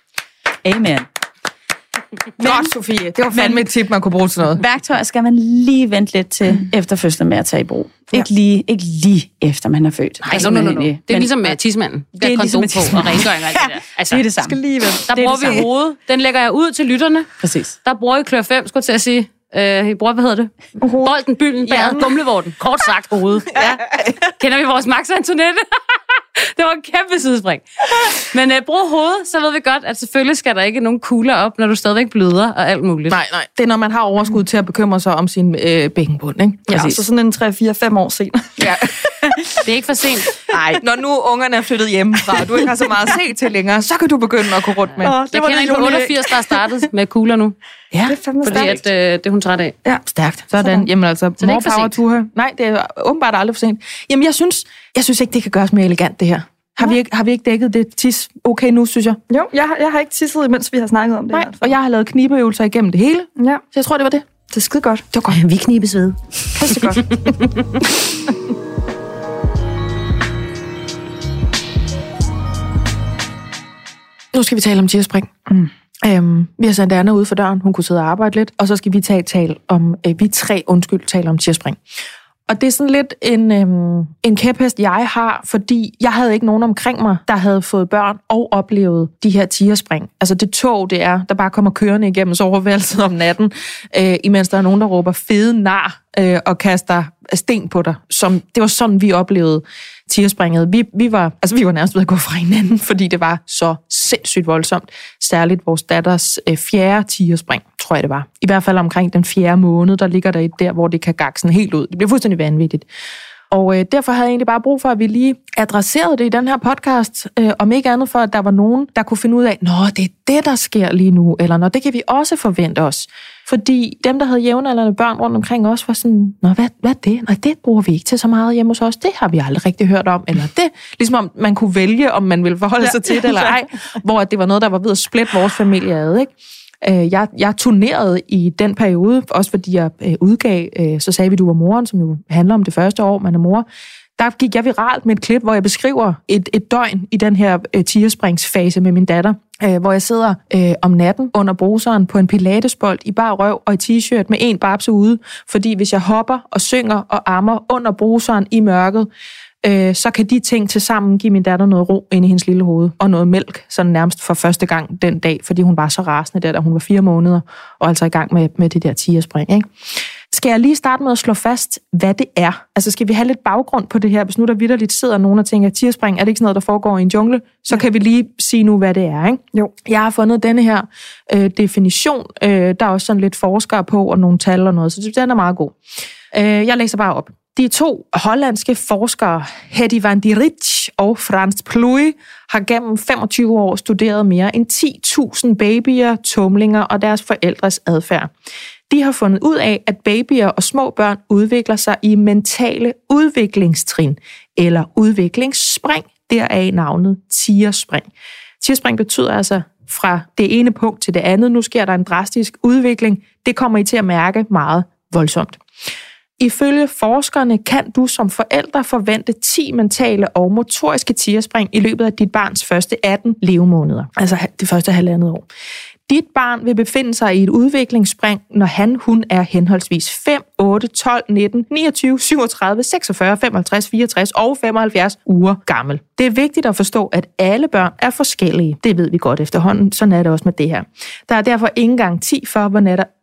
Amen. [laughs] Men, Godt, Sofie. Det var fandme men, et tip, man kunne bruge til noget. Værktøjer skal man lige vente lidt til mm. efter fødslen med at tage i brug. Ja. Ikke, lige, ikke lige efter man er født. Nej, no, no, no, no. Det er men, ligesom med tidsmanden. Det er ligesom med på og rengøring og alt [laughs] det der. Altså, det er det samme. Skal lige vente. Der bruger vi hovedet. Den lægger jeg ud til lytterne. Præcis. Der bruger I klør 5, skulle til at sige. Øh, bror, hvad hedder det? Bolden, bylden, bæret, ja. gumlevorten. Kort sagt hovedet. Ja. Kender vi vores Max Antoinette? [laughs] [laughs] det var en kæmpe sidespring. Men øh, brug hovedet, så ved vi godt, at selvfølgelig skal der ikke nogen kugler op, når du stadigvæk bløder og alt muligt. Nej, nej. Det er, når man har overskud til at bekymre sig om sin øh, bækkenbund, ikke? Ja, så sådan en 3-4-5 år senere. Ja. det er ikke for sent. Nej, når nu ungerne er flyttet hjemmefra, og du ikke har så meget at se til længere, så kan du begynde at gå rundt med. Åh, det jeg var kender en på 88, der er startet med kugler nu. Ja, det er fandme Fordi at, øh, det er hun træt af. Ja, stærkt. Sådan. Sådan. Jamen altså, det er ikke for power sent. to her. Nej, det er åbenbart aldrig for sent. Jamen, jeg synes, jeg synes ikke, det kan gøres mere elegant, det her. Har vi, ikke, har vi ikke dækket det tis okay nu, synes jeg? Jo, jeg, har- jeg har ikke tisset, imens vi har snakket om det Nej, her. og jeg har lavet knibeøvelser igennem det hele. Ja, Så jeg tror, det var det. det er skide godt. Det var godt. Vi knibes ved. Pisse godt. [laughs] Nu skal vi tale om tigerspring. Mm. Øhm, vi har sendt Anna ud for døren. Hun kunne sidde og arbejde lidt. Og så skal vi tage et tal om, øh, vi tre, undskyld, tale om tierspring. Og det er sådan lidt en, øhm, en kæphest, jeg har, fordi jeg havde ikke nogen omkring mig, der havde fået børn og oplevet de her tigerspring. Altså det tog, det er, der bare kommer kørende igennem soveværelset om natten, øh, imens der er nogen, der råber fede nar øh, og kaster sten på dig. Som, det var sådan, vi oplevede tigerspringet. Vi, vi, var, altså, vi var nærmest ved at gå fra hinanden, fordi det var så sindssygt voldsomt. Særligt vores datters øh, fjerde tigerspring, tror jeg det var. I hvert fald omkring den fjerde måned, der ligger der et der, hvor det kan gakke sådan helt ud. Det bliver fuldstændig vanvittigt. Og øh, derfor havde jeg egentlig bare brug for, at vi lige adresserede det i den her podcast, øh, om ikke andet for, at der var nogen, der kunne finde ud af, nå, det er det, der sker lige nu, eller nå, det kan vi også forvente os. Fordi dem, der havde jævnaldrende børn rundt omkring os, var sådan, nå, hvad, hvad er det? Nej, det bruger vi ikke til så meget hjemme hos os. Det har vi aldrig rigtig hørt om. Eller det, ligesom om man kunne vælge, om man ville forholde sig til det eller ej. Hvor det var noget, der var ved at splitte vores familie ad, ikke? Øh, Jeg, jeg turnerede i den periode, også fordi jeg øh, udgav, øh, så sagde vi, du var moren, som jo handler om det første år, man er mor. Der gik jeg viralt med et klip, hvor jeg beskriver et, et døgn i den her øh, tigerspringsfase med min datter, øh, hvor jeg sidder øh, om natten under bruseren på en pilatesbold i bare røv og i t-shirt med en babse ude, fordi hvis jeg hopper og synger og ammer under bruseren i mørket, øh, så kan de ting til sammen give min datter noget ro ind i hendes lille hoved, og noget mælk, sådan nærmest for første gang den dag, fordi hun var så rasende der, da hun var fire måneder, og altså i gang med, med det der tigerspring. Ikke? Skal jeg lige starte med at slå fast, hvad det er? Altså skal vi have lidt baggrund på det her? Hvis nu der vidderligt sidder nogen og tænker, tigerspring, er det ikke sådan noget, der foregår i en jungle? Så kan vi lige sige nu, hvad det er. Ikke? Jo. Jeg har fundet denne her øh, definition. Øh, der er også sådan lidt forskere på, og nogle tal og noget, så den er meget god. Øh, jeg læser bare op. De to hollandske forskere, Hedy van der Rich og Frans Pluij, har gennem 25 år studeret mere end 10.000 babyer, tumlinger og deres forældres adfærd. De har fundet ud af, at babyer og små børn udvikler sig i mentale udviklingstrin, eller udviklingsspring, deraf navnet tigerspring. Tigerspring betyder altså fra det ene punkt til det andet. Nu sker der en drastisk udvikling. Det kommer I til at mærke meget voldsomt. Ifølge forskerne kan du som forælder forvente 10 mentale og motoriske tigerspring i løbet af dit barns første 18 levemåneder, altså det første halvandet år. Dit barn vil befinde sig i et udviklingsspring, når han, hun er henholdsvis 5, 8, 12, 19, 29, 37, 46, 55, 64 og 75 uger gammel. Det er vigtigt at forstå, at alle børn er forskellige. Det ved vi godt efterhånden. Sådan er det også med det her. Der er derfor ingen garanti for,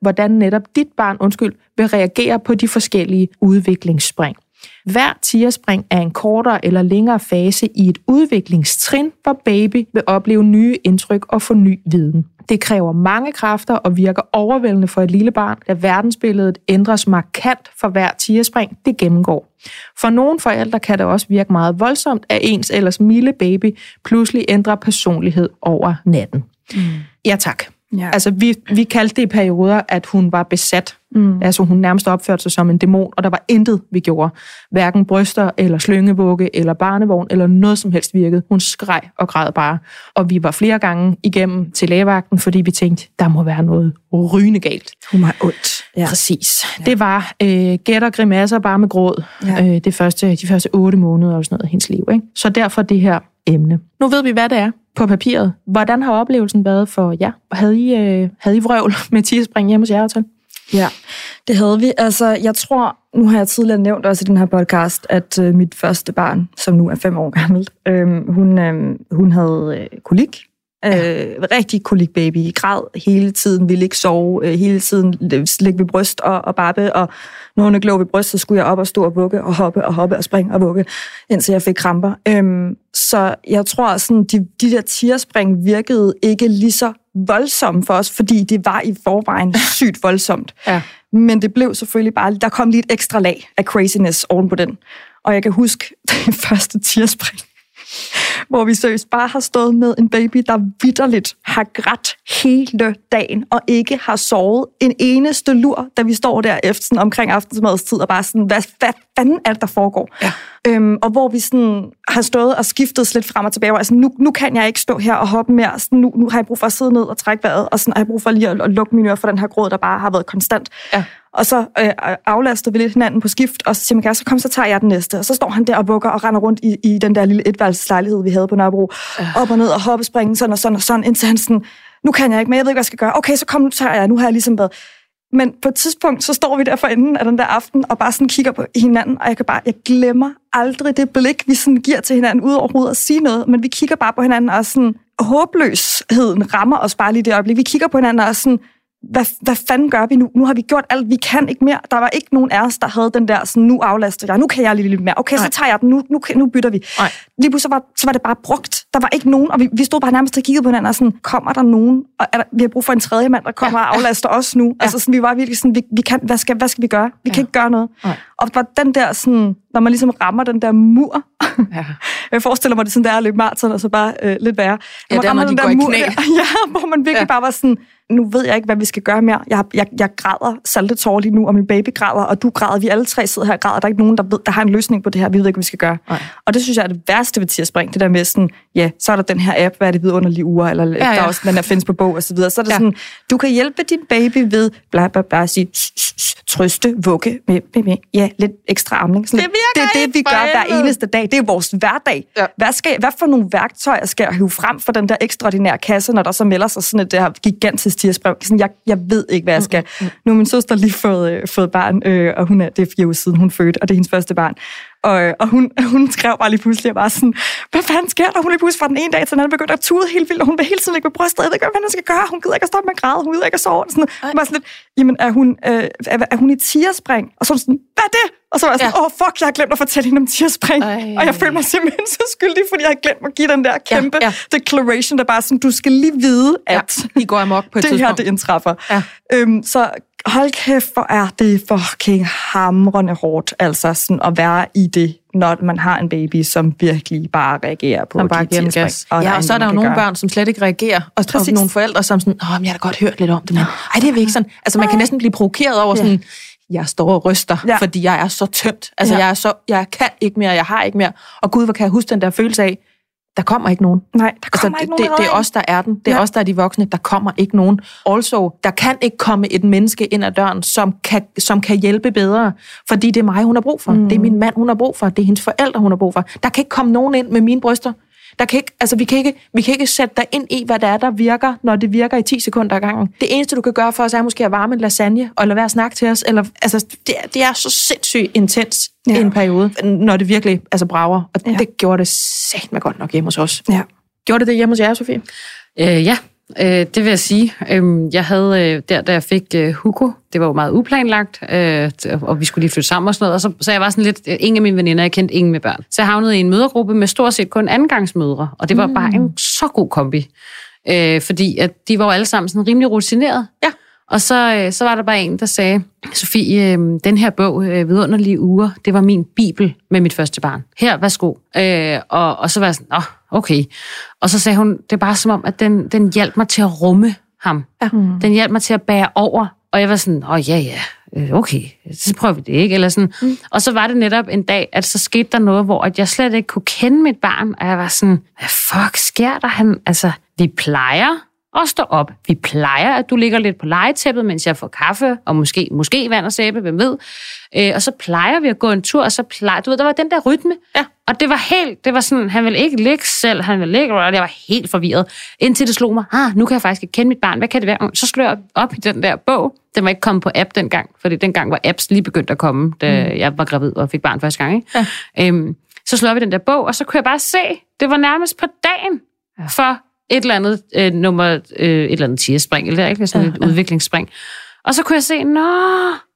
hvordan netop dit barn undskyld, vil reagere på de forskellige udviklingsspring. Hver tierspring er en kortere eller længere fase i et udviklingstrin, hvor baby vil opleve nye indtryk og få ny viden. Det kræver mange kræfter og virker overvældende for et lille barn, da verdensbilledet ændres markant for hver tigerspring, det gennemgår. For nogle forældre kan det også virke meget voldsomt, at ens ellers milde baby pludselig ændrer personlighed over natten. Mm. Ja tak. Ja. Altså, vi, vi kaldte det i perioder, at hun var besat. Mm. Altså, hun nærmest opførte sig som en dæmon, og der var intet, vi gjorde. Hverken bryster, eller slyngevugge, eller barnevogn, eller noget som helst virkede. Hun skreg og græd bare. Og vi var flere gange igennem til lægevagten, fordi vi tænkte, der må være noget rygende galt. Hun har ondt. Ja. Præcis. Ja. Det var øh, gæt og grimasser bare med gråd Ja. øh, det første, de første otte måneder og sådan noget af hendes liv. Ikke? Så derfor det her emne. Nu ved vi, hvad det er på papiret. Hvordan har oplevelsen været for jer? Havde I, øh, havde I vrøvl med tigerspring hjemme hos jer, Tal? Ja, det havde vi. Altså, jeg tror, nu har jeg tidligere nævnt også i den her podcast, at øh, mit første barn, som nu er fem år gammelt, øh, hun, øh, hun havde øh, kolik, Ja. Øh, rigtig kolik baby. Græd hele tiden, ville ikke sove. Øh, hele tiden ligge ved bryst og, og babbe. Og når hun ikke lå ved bryst, så skulle jeg op og stå og vugge og hoppe og hoppe og springe og vugge, indtil jeg fik kramper. Øhm, så jeg tror, at de, de der tierspring virkede ikke lige så voldsomme for os, fordi det var i forvejen [laughs] sygt voldsomt. Ja. Men det blev selvfølgelig bare, der kom lige et ekstra lag af craziness oven på den. Og jeg kan huske [laughs] det første tierspring, hvor vi seriøst bare har stået med en baby, der vidderligt har grædt hele dagen, og ikke har sovet en eneste lur, da vi står der efter sådan, omkring aftensmadstid, og bare sådan, hvad, hvad fanden er det, der foregår? Ja. Øhm, og hvor vi sådan har stået og skiftet lidt frem og tilbage, og altså, nu, nu kan jeg ikke stå her og hoppe mere, sådan, nu, nu har jeg brug for at sidde ned og trække vejret, og sådan har jeg brug for lige at, at lukke mine ører for den her gråd, der bare har været konstant. Ja. Og så øh, aflaster vi lidt hinanden på skift, og så siger man, så kom, så tager jeg den næste. Og så står han der og bukker og render rundt i, i den der lille etværelseslejlighed, vi havde på Nørrebro. Øh. Op og ned og hoppe, springe, sådan og sådan og sådan, indtil han sådan, nu kan jeg ikke, men jeg ved ikke, hvad jeg skal gøre. Okay, så kom, nu tager jeg, nu har jeg ligesom været... Men på et tidspunkt, så står vi der for enden af den der aften, og bare sådan kigger på hinanden, og jeg kan bare, jeg glemmer aldrig det blik, vi sådan giver til hinanden, ud overhovedet at sige noget, men vi kigger bare på hinanden, og sådan, håbløsheden rammer os bare lige det øjeblik. Vi kigger på hinanden, og sådan, hvad, hvad fanden gør vi nu? Nu har vi gjort alt, vi kan ikke mere. Der var ikke nogen af os, der havde den der, sådan, nu aflaster jeg, nu kan jeg lige lidt mere. Okay, Nej. så tager jeg den, nu, nu, nu bytter vi. Nej. Lige pludselig var, så var det bare brugt. Der var ikke nogen, og vi, vi stod bare nærmest og kiggede på hinanden, og sådan, kommer der nogen? Og er der, vi har brug for en tredje mand, der kommer ja. og aflaster os nu. Ja. Altså sådan, vi var virkelig sådan, vi, vi kan, hvad, skal, hvad skal vi gøre? Vi ja. kan ikke gøre noget. Nej. Og var den der sådan, når man ligesom rammer den der mur, ja. [laughs] jeg forestiller mig, det sådan der er at løbe maraton, og så bare øh, lidt værre. Ja, der, når de går mur, i knæ. Der, [laughs] ja, hvor man virkelig ja. bare var sådan, nu ved jeg ikke, hvad vi skal gøre mere. Jeg, jeg, jeg græder saltetår lige nu, og min baby græder, og du græder. Vi alle tre sidder her og græder. Der er ikke nogen, der, ved, der har en løsning på det her. Vi ved ikke, hvad vi skal gøre. Nej. Og det synes jeg er det værste ved Spring. Det der med sådan, ja, så er der den her app, hvad er det vidunderlige uger, eller ja, ja. der er også den der findes på bog og så videre. Så er det ja. sådan, du kan hjælpe din baby ved, bla bla bla, sige, trøste, vugge med, med, med, ja, lidt ekstra amning. Sådan, det, det er det, vi gør hver eneste dag. Det er vores hverdag. Ja. Hvad, skal, hvad for nogle værktøjer skal jeg hive frem for den der ekstraordinære kasse, når der så melder sig sådan et der gigantisk tirsbrev? Sådan, jeg, jeg ved ikke, hvad jeg skal. Mm, mm. Nu har min søster lige fået, øh, fået barn, øh, og hun er, det er fire uger siden, hun fødte, og det er hendes første barn. Og, og hun, [laughs] hun skrev bare lige pludselig, og var sådan, hvad fanden sker der? Hun lige pludselig fra den ene dag til den anden begyndte at tude helt vildt, og hun vil hele tiden ligge med brystet. Jeg ved ikke, hvad hun skal gøre. Hun gider ikke at stoppe med at græde. Hun gider ikke at sove. Sådan, hun var sådan lidt, jamen, er hun, øh, er, er hun i tierspring? Og så var sådan, hvad er det? Og så var jeg sådan, åh, ja. oh, fuck, jeg har glemt at fortælle hende om tierspring. Ej. Og jeg følte mig simpelthen så skyldig, fordi jeg har glemt at give den der kæmpe ja, ja. declaration, der bare sådan, du skal lige vide, at ja, I går amok på et [laughs] det tidspunkt. her, det indtræffer. Ja. Øhm, så hold kæft, hvor er det fucking hamrende hårdt, altså sådan at være i det, når man har en baby, som virkelig bare reagerer på som bare giver gas. Og ja, og så er der jo nogle gøre. børn, som slet ikke reagerer, og, og nogle forældre, som sådan, åh, men jeg har da godt hørt lidt om det, men ej, det er ikke sådan. Altså, man kan næsten blive provokeret over sådan, jeg står og ryster, ja. fordi jeg er så tømt. Altså, ja. jeg, er så, jeg kan ikke mere, jeg har ikke mere. Og gud, hvor kan jeg huske den der følelse af, der kommer ikke nogen. Nej, der altså, kommer altså, ikke nogen. Det, det er os, der er den. Det er ja. os, der er de voksne. Der kommer ikke nogen. Also, der kan ikke komme et menneske ind ad døren, som kan, som kan hjælpe bedre, fordi det er mig, hun har brug for. Mm. Det er min mand, hun har brug for. Det er hendes forældre, hun har brug for. Der kan ikke komme nogen ind med mine bryster. Der kan ikke, altså, vi, kan ikke, vi kan ikke sætte dig ind i, hvad det er, der virker, når det virker i 10 sekunder ad gangen. Det eneste, du kan gøre for os, er måske at varme en lasagne, og lade være at snakke til os. Eller, altså, det, det er så sindssygt intens ja. en periode, når det virkelig altså, brager. Og ja. det gjorde det sagt med godt nok hjemme hos os. Ja. Gjorde det det hjemme hos jer, Sofie? Øh, ja, Øh, det vil jeg sige. Øh, jeg havde øh, der, da jeg fik øh, Hugo, det var jo meget uplanlagt, øh, og vi skulle lige flytte sammen og sådan noget, og så, så jeg var sådan lidt, øh, ingen af mine veninder, jeg kendte ingen med børn. Så jeg havnede i en mødergruppe med stort set kun andengangsmødre, og det var mm. bare en så god kombi. Øh, fordi at de var jo alle sammen sådan rimelig rutineret. Ja. Og så, øh, så var der bare en, der sagde, Sofie, øh, den her bog, øh, Vidunderlige Uger, det var min bibel med mit første barn. Her, værsgo. Øh, og, og så var jeg sådan, åh, okay. Og så sagde hun, det er bare som om, at den, den hjalp mig til at rumme ham. Ja. Mm. Den hjalp mig til at bære over. Og jeg var sådan, åh ja, ja, øh, okay, så prøver vi det ikke. Eller sådan. Mm. Og så var det netop en dag, at så skete der noget, hvor at jeg slet ikke kunne kende mit barn. Og jeg var sådan, hvad fuck sker der? Han, altså, vi plejer og stå op. Vi plejer, at du ligger lidt på legetæppet, mens jeg får kaffe, og måske, måske vand og sæbe, hvem ved. Øh, og så plejer vi at gå en tur, og så plejer, du ved, der var den der rytme. Ja. Og det var helt, det var sådan, han ville ikke ligge selv, han ville ligge, og jeg var helt forvirret. Indtil det slog mig, ah, nu kan jeg faktisk ikke kende mit barn, hvad kan det være? Så slog jeg op i den der bog. Den var ikke kommet på app dengang, fordi dengang var apps lige begyndt at komme, da mm. jeg var gravid og fik barn første gang. Ikke? Ja. Øhm, så slog jeg op i den der bog, og så kunne jeg bare se, det var nærmest på dagen, for et eller andet øh, nummer, øh, et eller andet tierspring, eller ikke sådan Ja, et ja. udviklingsspring. Og så kunne jeg se, nå,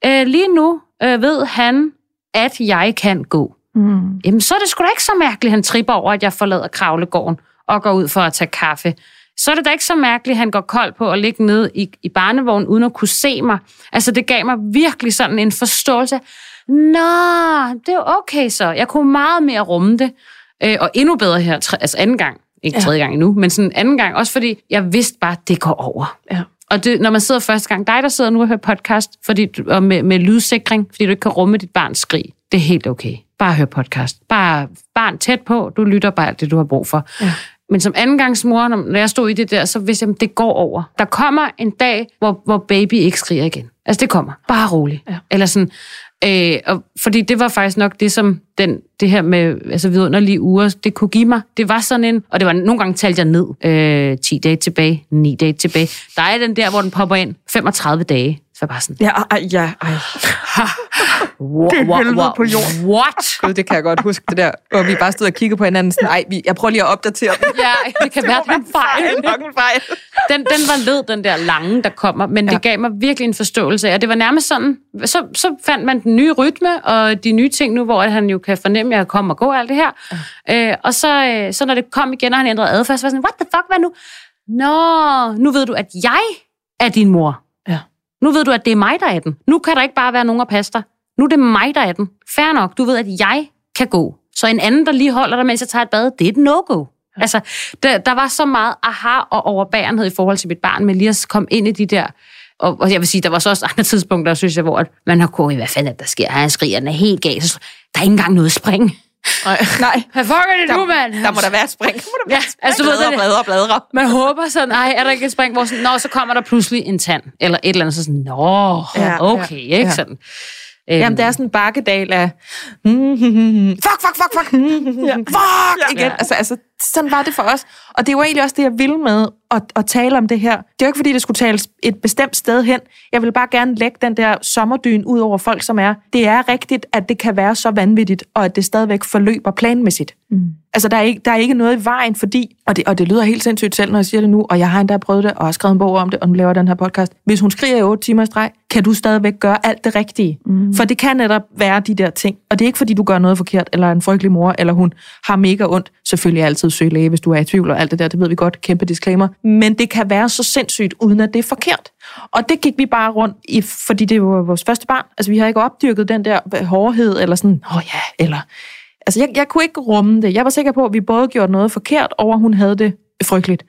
øh, lige nu øh, ved han, at jeg kan gå. Mm. Jamen, så er det sgu da ikke så mærkeligt, han tripper over, at jeg forlader kravlegården og går ud for at tage kaffe. Så er det da ikke så mærkeligt, at han går kold på at ligge nede i, i barnevognen, uden at kunne se mig. Altså, det gav mig virkelig sådan en forståelse. Nå, det er okay så. Jeg kunne meget mere rumme det. Øh, og endnu bedre her, altså anden gang. Ikke Ja. tredje gang endnu, men sådan anden gang. Også fordi jeg vidste bare, at det går over. Ja. Og det, når man sidder første gang, dig der sidder nu og hører podcast, fordi, og med, med lydsikring, fordi du ikke kan rumme dit barns skrig, det er helt okay. Bare hør podcast. Bare barn tæt på, du lytter bare alt det, du har brug for. Ja. Men som andengangsmor, når jeg stod i det der, så vidste jeg, at det går over. Der kommer en dag, hvor, hvor baby ikke skriger igen. Altså det kommer. Bare roligt. Ja. Eller sådan, øh, og, fordi det var faktisk nok det, som den, det her med altså vidunderlige uger, det kunne give mig. Det var sådan en, og det var nogle gange talte jeg ned, øh, 10 dage tilbage, 9 dage tilbage. Der er den der, hvor den popper ind, 35 dage. Så jeg bare sådan, Ja, ej, ja, ej. Wow, Det er helvede på jorden. What? Gud, det kan jeg godt huske, det der, hvor vi bare stod og kiggede på hinanden, sådan, ej, vi, jeg prøver lige at opdatere den. Ja, det kan [laughs] være, det en fejl. Det nok en fejl. [laughs] den, den var led, den der lange, der kommer, men ja. Det gav mig virkelig en forståelse af, og det var nærmest sådan, så, så fandt man den nye rytme, og de nye ting nu, hvor han jo kan fornemme, at jeg kommer og gå og alt det her. Ja. Øh, og så, øh, så når det kom igen, og han ændrede adfærd, så var jeg sådan, what the fuck, hvad nu? Nå, nu ved du, at jeg er din mor. Ja. Nu ved du, at det er mig, der er den. Nu kan der ikke bare være nogen at passe dig. Nu er det mig, der er den. Fair nok, du ved, at jeg kan gå. Så en anden, der lige holder dig, mens jeg tager et bad, det er et no-go. Ja. Altså, der, der var så meget aha og overbærenhed i forhold til mit barn, med lige at komme ind i de der... Og, og jeg vil sige, der var så også andre [laughs] tidspunkter, synes jeg, hvor at man har kunnet, hvad fanden er der sker? Han skriger, den er helt gal. Så, der er ikke engang noget spring. Nej. [laughs] Nej. Hvad fuck er det Der, nu, mand? der må der være spring. Der må der Ja, være et spring. altså, du ved, bladre, bladre, bladre. Man håber sådan, nej, er der ikke et spring, hvor sådan, nå, så kommer der pludselig en tand, eller et eller andet, så sådan, nå, Ja, okay, ja, ikke ja. sådan. Øhm, Jamen, det er sådan en bakkedal af... Fuck, fuck, fuck, fuck. Fuck, igen. Altså, altså, sådan var det for os. Og det var egentlig også det, jeg ville med at, at tale om det her. Det er jo ikke, fordi det skulle tales et bestemt sted hen. Jeg vil bare gerne lægge den der sommerdyn ud over folk, som er. Det er rigtigt, at det kan være så vanvittigt, og at det stadigvæk forløber planmæssigt. Mm. Altså, der er, ikke, der er ikke noget i vejen, fordi, og det, og det lyder helt sindssygt selv, når jeg siger det nu, og jeg har endda prøvet det, og har skrevet en bog om det, og nu laver den her podcast. Hvis hun skriger i otte timer i streg, kan du stadigvæk gøre alt det rigtige. Mm. For det kan netop være de der ting. Og det er ikke, fordi du gør noget forkert, eller er en frygtelig mor, eller hun har mega ondt. Selvfølgelig altid søg læge, hvis du er i tvivl, og alt det der, det ved vi godt, kæmpe disclaimer. Men det kan være så sindssygt, uden at det er forkert. Og det gik vi bare rundt i, fordi det var vores første barn. Altså, vi har ikke opdyrket den der hårdhed, eller sådan, åh oh ja, eller... Altså, jeg, jeg kunne ikke rumme det. Jeg var sikker på, at vi både gjorde noget forkert, og at hun havde det frygteligt.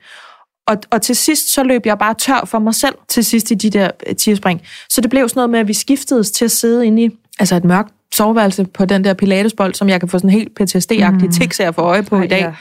Og, og til sidst, så løb jeg bare tør for mig selv til sidst i de der øh, tierspring. Så det blev sådan noget med, at vi skiftedes til at sidde inde i altså et mørkt soveværelse på den der pilatesbold, som jeg kan få sådan helt PTSD-agtig mm. tics af for øje på Ej, i dag.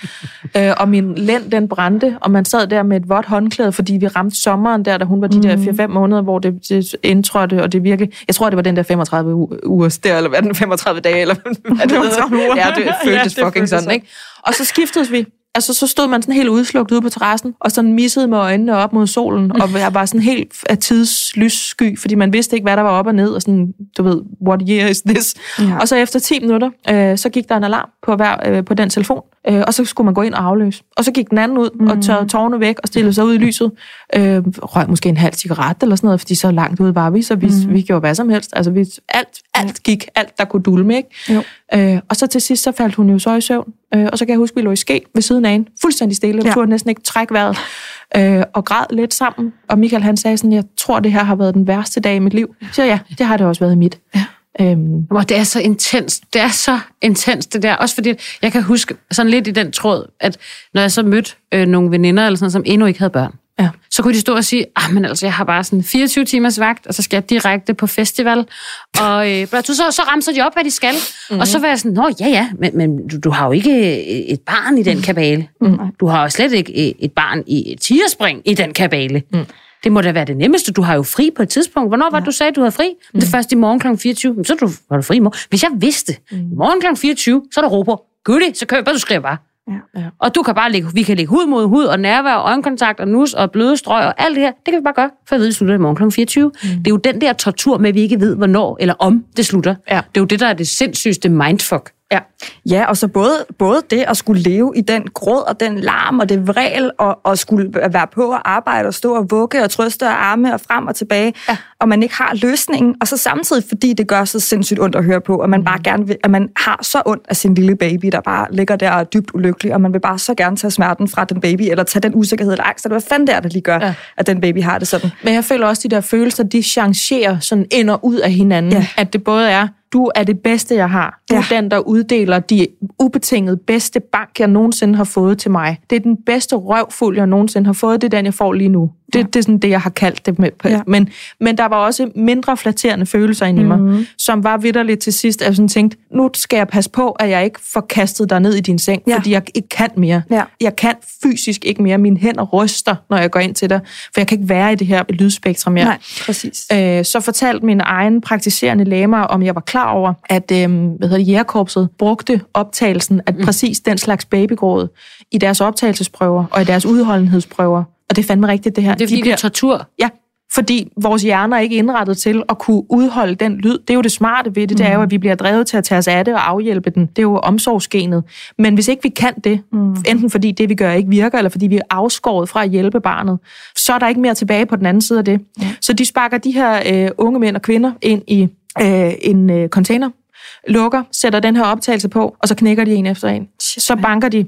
Øh, og min lænd, den brændte, og man sad der med et vådt håndklæde, fordi vi ramte sommeren der, da hun var de der 4-5 måneder, hvor det, det indtrådte, og det virkelig... Jeg tror, det var den der 35 u- uger der, eller hvad den 35 dage, eller hvad det 35 hedder. uger. Ja, det [laughs] Ja, føltes det fucking føltes sådan, sådan. ikke? Og så skiftedes vi. Altså, så stod man sådan helt udslugt ude på terrassen, og sådan missede med øjnene op mod solen, og [laughs] jeg var sådan helt af tidslyssky, fordi man vidste ikke, hvad der var op og ned, og sådan, du ved, what year is this? Ja. Og så efter 10 minutter, øh, så gik der en alarm på, hver, øh, på den telefon, øh, og så skulle man gå ind og afløse. Og så gik den anden ud mm. og tørrede tårne væk og stillede sig ud i lyset. Øh, røg måske en halv cigaret eller sådan noget, fordi så langt ude var vi, så vi, mm. vi gjorde hvad som helst. Altså, vi, alt, alt gik, alt der kunne dulme, ikke? Jo. Øh, og så til sidst, så faldt hun jo så i søvn. Øh, og så kan jeg huske, vi lå i ske ved siden af hende. Fuldstændig stille. Ja. Jeg turde næsten ikke trække vejret. Øh, og græd lidt sammen. Og Michael han sagde sådan, jeg tror, det her har været den værste dag i mit liv. Så ja, det har det også været i mit. Ja. Øhm, Hvor det er så intens. Det er så intens, det der. Også fordi, jeg kan huske sådan lidt i den tråd, at når jeg så mødte øh, nogle veninder, eller sådan, som endnu ikke havde børn, Ja. så kunne de stå og sige, ah, men altså, jeg har bare sådan 24 timers vagt, og så skal jeg direkte på festival. Og øh, [laughs] så, så ramser de op, hvad de skal. Mm-hmm. Og så var jeg sådan, nå ja, ja, men, men du, du har jo ikke øh, et barn i den kabale. Mm. Du har jo slet ikke øh, et barn i et tierspring i den kabale. Mm. Det må da være det nemmeste. Du har jo fri på et tidspunkt. Hvornår var det, du sagde, du havde fri? Mm. Det er først i morgen kl. 24. Men så er du, var du fri i morgen. Hvis jeg vidste, mm. i morgen kl. 24, så er der ro på. Goodie, så køber du skriver bare. Ja. Ja. Og du kan bare lægge, vi kan lægge hud mod hud, og nærvær, og øjenkontakt, og nus, og bløde strøg, og alt det her. Det kan vi bare gøre, for at vide, at det slutter i morgen kl. 24. Mm. Det er jo den der tortur med, at vi ikke ved, hvornår eller om det slutter. Ja. Det er jo det, der er det sindssygste mindfuck Ja. Ja, og så både, både det at skulle leve i den gråd og den larm og det vrel, og, og skulle være på at arbejde og stå og vugge og trøste og arme og frem og tilbage, ja. og man ikke har løsningen, og så samtidig, fordi det gør så sindssygt ondt at høre på, og man bare gerne vil, at man har så ondt af sin lille baby, der bare ligger der og er dybt ulykkelig, og man vil bare så gerne tage smerten fra den baby, eller tage den usikkerhed eller angst, eller hvad fanden det er, der lige gør, ja. at den baby har det sådan. Men jeg føler også, at de der følelser, de changerer sådan ind og ud af hinanden. Ja. At det både er, du er det bedste, jeg har. Du ja. er den, der uddeler de ubetingede bedste bank, jeg nogensinde har fået til mig. Det er den bedste røvfuld, jeg nogensinde har fået. Det er den, jeg får lige nu. Det, ja. det er sådan det, jeg har kaldt det. Med. Ja. Men, men der var også mindre flatterende følelser inde i mig, mm-hmm. som var vidderligt til sidst, at jeg sådan tænkte, nu skal jeg passe på, at jeg ikke får kastet dig ned i din seng, ja. fordi jeg ikke kan mere. Ja. Jeg kan fysisk ikke mere. Mine hænder ryster, når jeg går ind til dig, for jeg kan ikke være i det her lydspektrum mere. Nej, præcis. Øh, så fortalte min egen praktiserende læge mig, om jeg var klar over, at øh, hvad hedder det, jægerkorpset brugte optagelsen af mm. præcis den slags babygråd i deres optagelsesprøver og i deres udholdenhedsprøver. Og det er fandme rigtigt, det her. Det er fordi, De bliver, det er tortur. Ja, fordi vores hjerner er ikke indrettet til at kunne udholde den lyd. Det er jo det smarte ved det, det er jo, at vi bliver drevet til at tage os af det og afhjælpe den. Det er jo omsorgsgenet. Men hvis ikke vi kan det, mm. enten fordi det, vi gør, ikke virker, eller fordi vi er afskåret fra at hjælpe barnet, så er der ikke mere tilbage på den anden side af det. Mm. Så de sparker de her øh, unge mænd og kvinder ind i øh, en øh, container, lukker, sætter den her optagelse på, og så knækker de en efter en. Så banker de,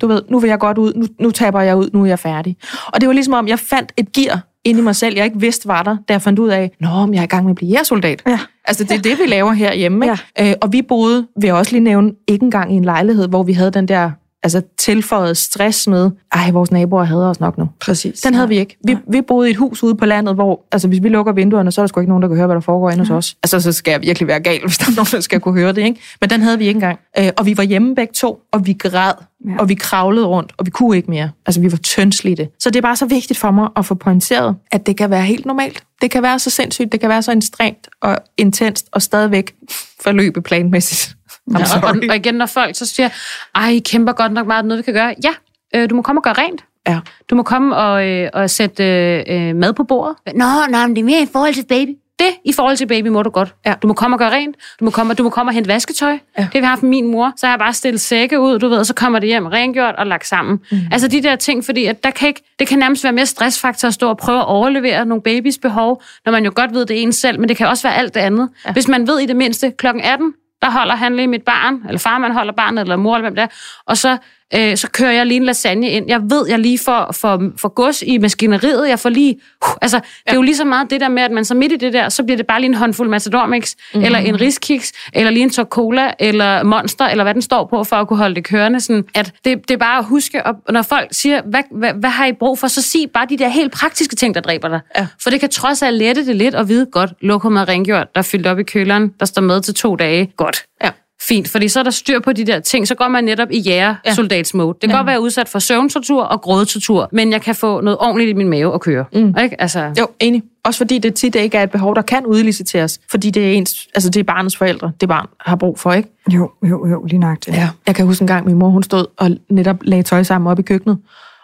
du ved, nu vil jeg godt ud, nu, nu taber jeg ud, nu er jeg færdig. Og det var ligesom om, jeg fandt et gear inde i mig selv, jeg ikke vidste var der, da jeg fandt ud af, nå, jeg er i gang med at blive jægersoldat. Ja. Altså, det er det, vi laver herhjemme. Ikke? Ja. Øh, og vi boede, vil jeg også lige nævne, ikke engang i en lejlighed, hvor vi havde den der altså tilføjet stress med, ej, vores naboer hader os nok nu. Præcis. Den havde vi ikke. Vi, vi boede i et hus ude på landet, hvor, altså hvis vi lukker vinduerne, så er der sgu ikke nogen, der kan høre, hvad der foregår inde hos os. Altså, så skal jeg virkelig være gal, [laughs] hvis der er nogen, der skal kunne høre det, ikke? Men den havde vi ikke engang. Øh, og vi var hjemme begge to, og vi græd, ja. og vi kravlede rundt, og vi kunne ikke mere. Altså, vi var tyndslidte. Så det er bare så vigtigt for mig at få pointeret, at det kan være helt normalt. Det kan være så sindssygt, det kan være så ekstremt og intenst, og stadigvæk forløbe planmæssigt. Ja, og, og igen, når folk så siger, ej, I kæmper godt nok meget, noget vi kan gøre. Ja, øh, du må komme og gøre rent. Ja. Du må komme og, øh, og sætte øh, mad på bordet. Nå, nej, men det er mere i forhold til baby. Det i forhold til baby må du godt. Ja. Du må komme og gøre rent. Du må komme, du må komme og hente vasketøj. Ja. Det har vi haft med min mor. Så har jeg bare stillet sække ud, du ved, og så kommer det hjem rengjort og lagt sammen. Mm. Altså de der ting, fordi at der kan ikke, det kan nærmest være mere stressfaktor at stå og prøve at overlevere nogle babys behov, når man jo godt ved det ene selv, men det kan også være alt det andet. Ja. Hvis man ved i det mindste, klokken 18, der holder han lige mit barn, eller farmand holder barnet, eller mor, eller hvem det er, og så, øh, så kører jeg lige en lasagne ind. Jeg ved, jeg lige får, får, får gods i maskineriet, jeg får lige... Uh, altså, det er jo lige så meget det der med, at man så midt i det der, så bliver det bare lige en håndfuld Matador Mix, mm-hmm. eller en riskiks, eller lige en tok cola, eller monster, eller hvad den står på, for at kunne holde det kørende. Sådan, at det, det er bare at huske, og når folk siger, hvad, hvad, hvad har I brug for, så sig bare de der helt praktiske ting, der dræber dig. Ja. For det kan trods alt lette det lidt og vide, godt, lokum er rengjort, der er fyldt op i køleren, der står med til to dage. Godt. Ja fint, fordi så er der styr på de der ting, så går man netop i jægersoldatsmode. Det kan ja. godt være udsat for søvntortur og grådtortur, men jeg kan få noget ordentligt i min mave og køre. Mm. Ikke? Altså... Jo, enig. Også fordi det tit ikke er et behov, der kan udliciteres, fordi det er, ens, altså det er barnets forældre, det barn har brug for, ikke? Jo, jo, jo, lige nok det. Ja. Jeg kan huske en gang, min mor hun stod og netop lagde tøj sammen op i køkkenet,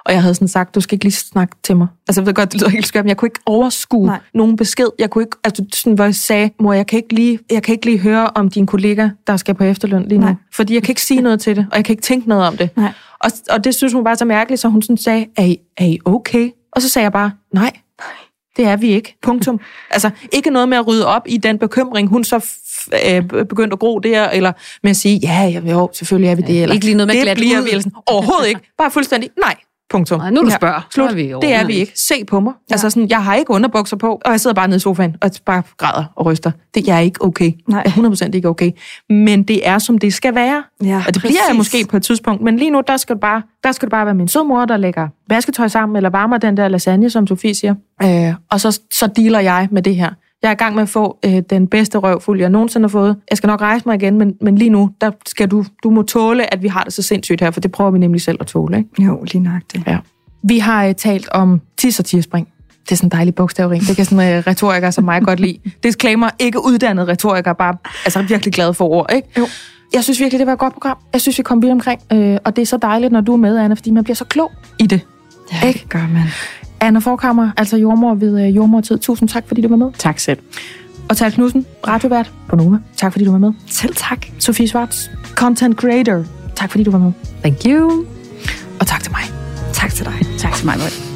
og jeg havde sådan sagt, du skal ikke lige snakke til mig. Altså, jeg ved godt, det lyder helt skørt, men jeg kunne ikke overskue Nej. nogen besked. Jeg kunne ikke, altså sådan, hvor jeg sagde, mor, jeg kan, ikke lige, jeg kan ikke lige høre om din kollega, der skal på efterløn lige nu. Nej. Fordi jeg kan ikke sige noget til det, og jeg kan ikke tænke noget om det. Nej. Og, og det synes hun bare så mærkeligt, så hun sådan sagde, er I, er I okay? Og så sagde jeg bare, nej, det er vi ikke. Punktum. [laughs] Altså, ikke noget med at rydde op i den bekymring, hun så øh, begyndte at gro der, eller med at sige, ja, jo, selvfølgelig er vi det. Eller, ikke lige noget med det glat bliver ud. vi. Eller Overhovedet ikke. Bare fuldstændig, nej, Punktum. Nej, nu du spørger. Ja, slut. Er vi det er vi ikke. Se på mig. Ja. Altså sådan, jeg har ikke underbukser på, og jeg sidder bare nede i sofaen og bare græder og ryster. Det jeg er ikke okay. Nej. Jeg er 100% ikke okay. Men det er, som det skal være. Ja, og det præcis. bliver jeg måske på et tidspunkt. Men lige nu, der skal det bare, der skal det bare være min sødmor, der lægger vasketøj sammen, eller varmer den der lasagne, som Sofie siger. Øh, og så, så dealer jeg med det her. Jeg er i gang med at få øh, den bedste røvfuld, jeg nogensinde har fået. Jeg skal nok rejse mig igen, men, men lige nu, der skal du, du må tåle, at vi har det så sindssygt her, for det prøver vi nemlig selv at tåle. Ikke? Jo, lige nok det. Ja. Vi har øh, talt om tis og tigerspring. Det er sådan en dejlig bogstavring. Det kan sådan en øh, retoriker som mig godt lide. Disclaimer, ikke uddannet retoriker, bare altså virkelig glad for ord, ikke? Jo. Jeg synes virkelig, det var et godt program. Jeg synes, vi kom vidt omkring. Øh, og det er så dejligt, når du er med, Anna, fordi man bliver så klog i det. Ja, ikke? det gør man. Anna Forkammer, altså jordmor ved øh, Jordmortid. Tusind tak, fordi du var med. Tak selv. Og Tal Knudsen, radiovært på Nova. Tak fordi du var med. Selv tak. Sofie Schwartz, content creator. Tak fordi du var med. Thank you. Og tak til mig. Tak til dig. Tak til mig, Marie.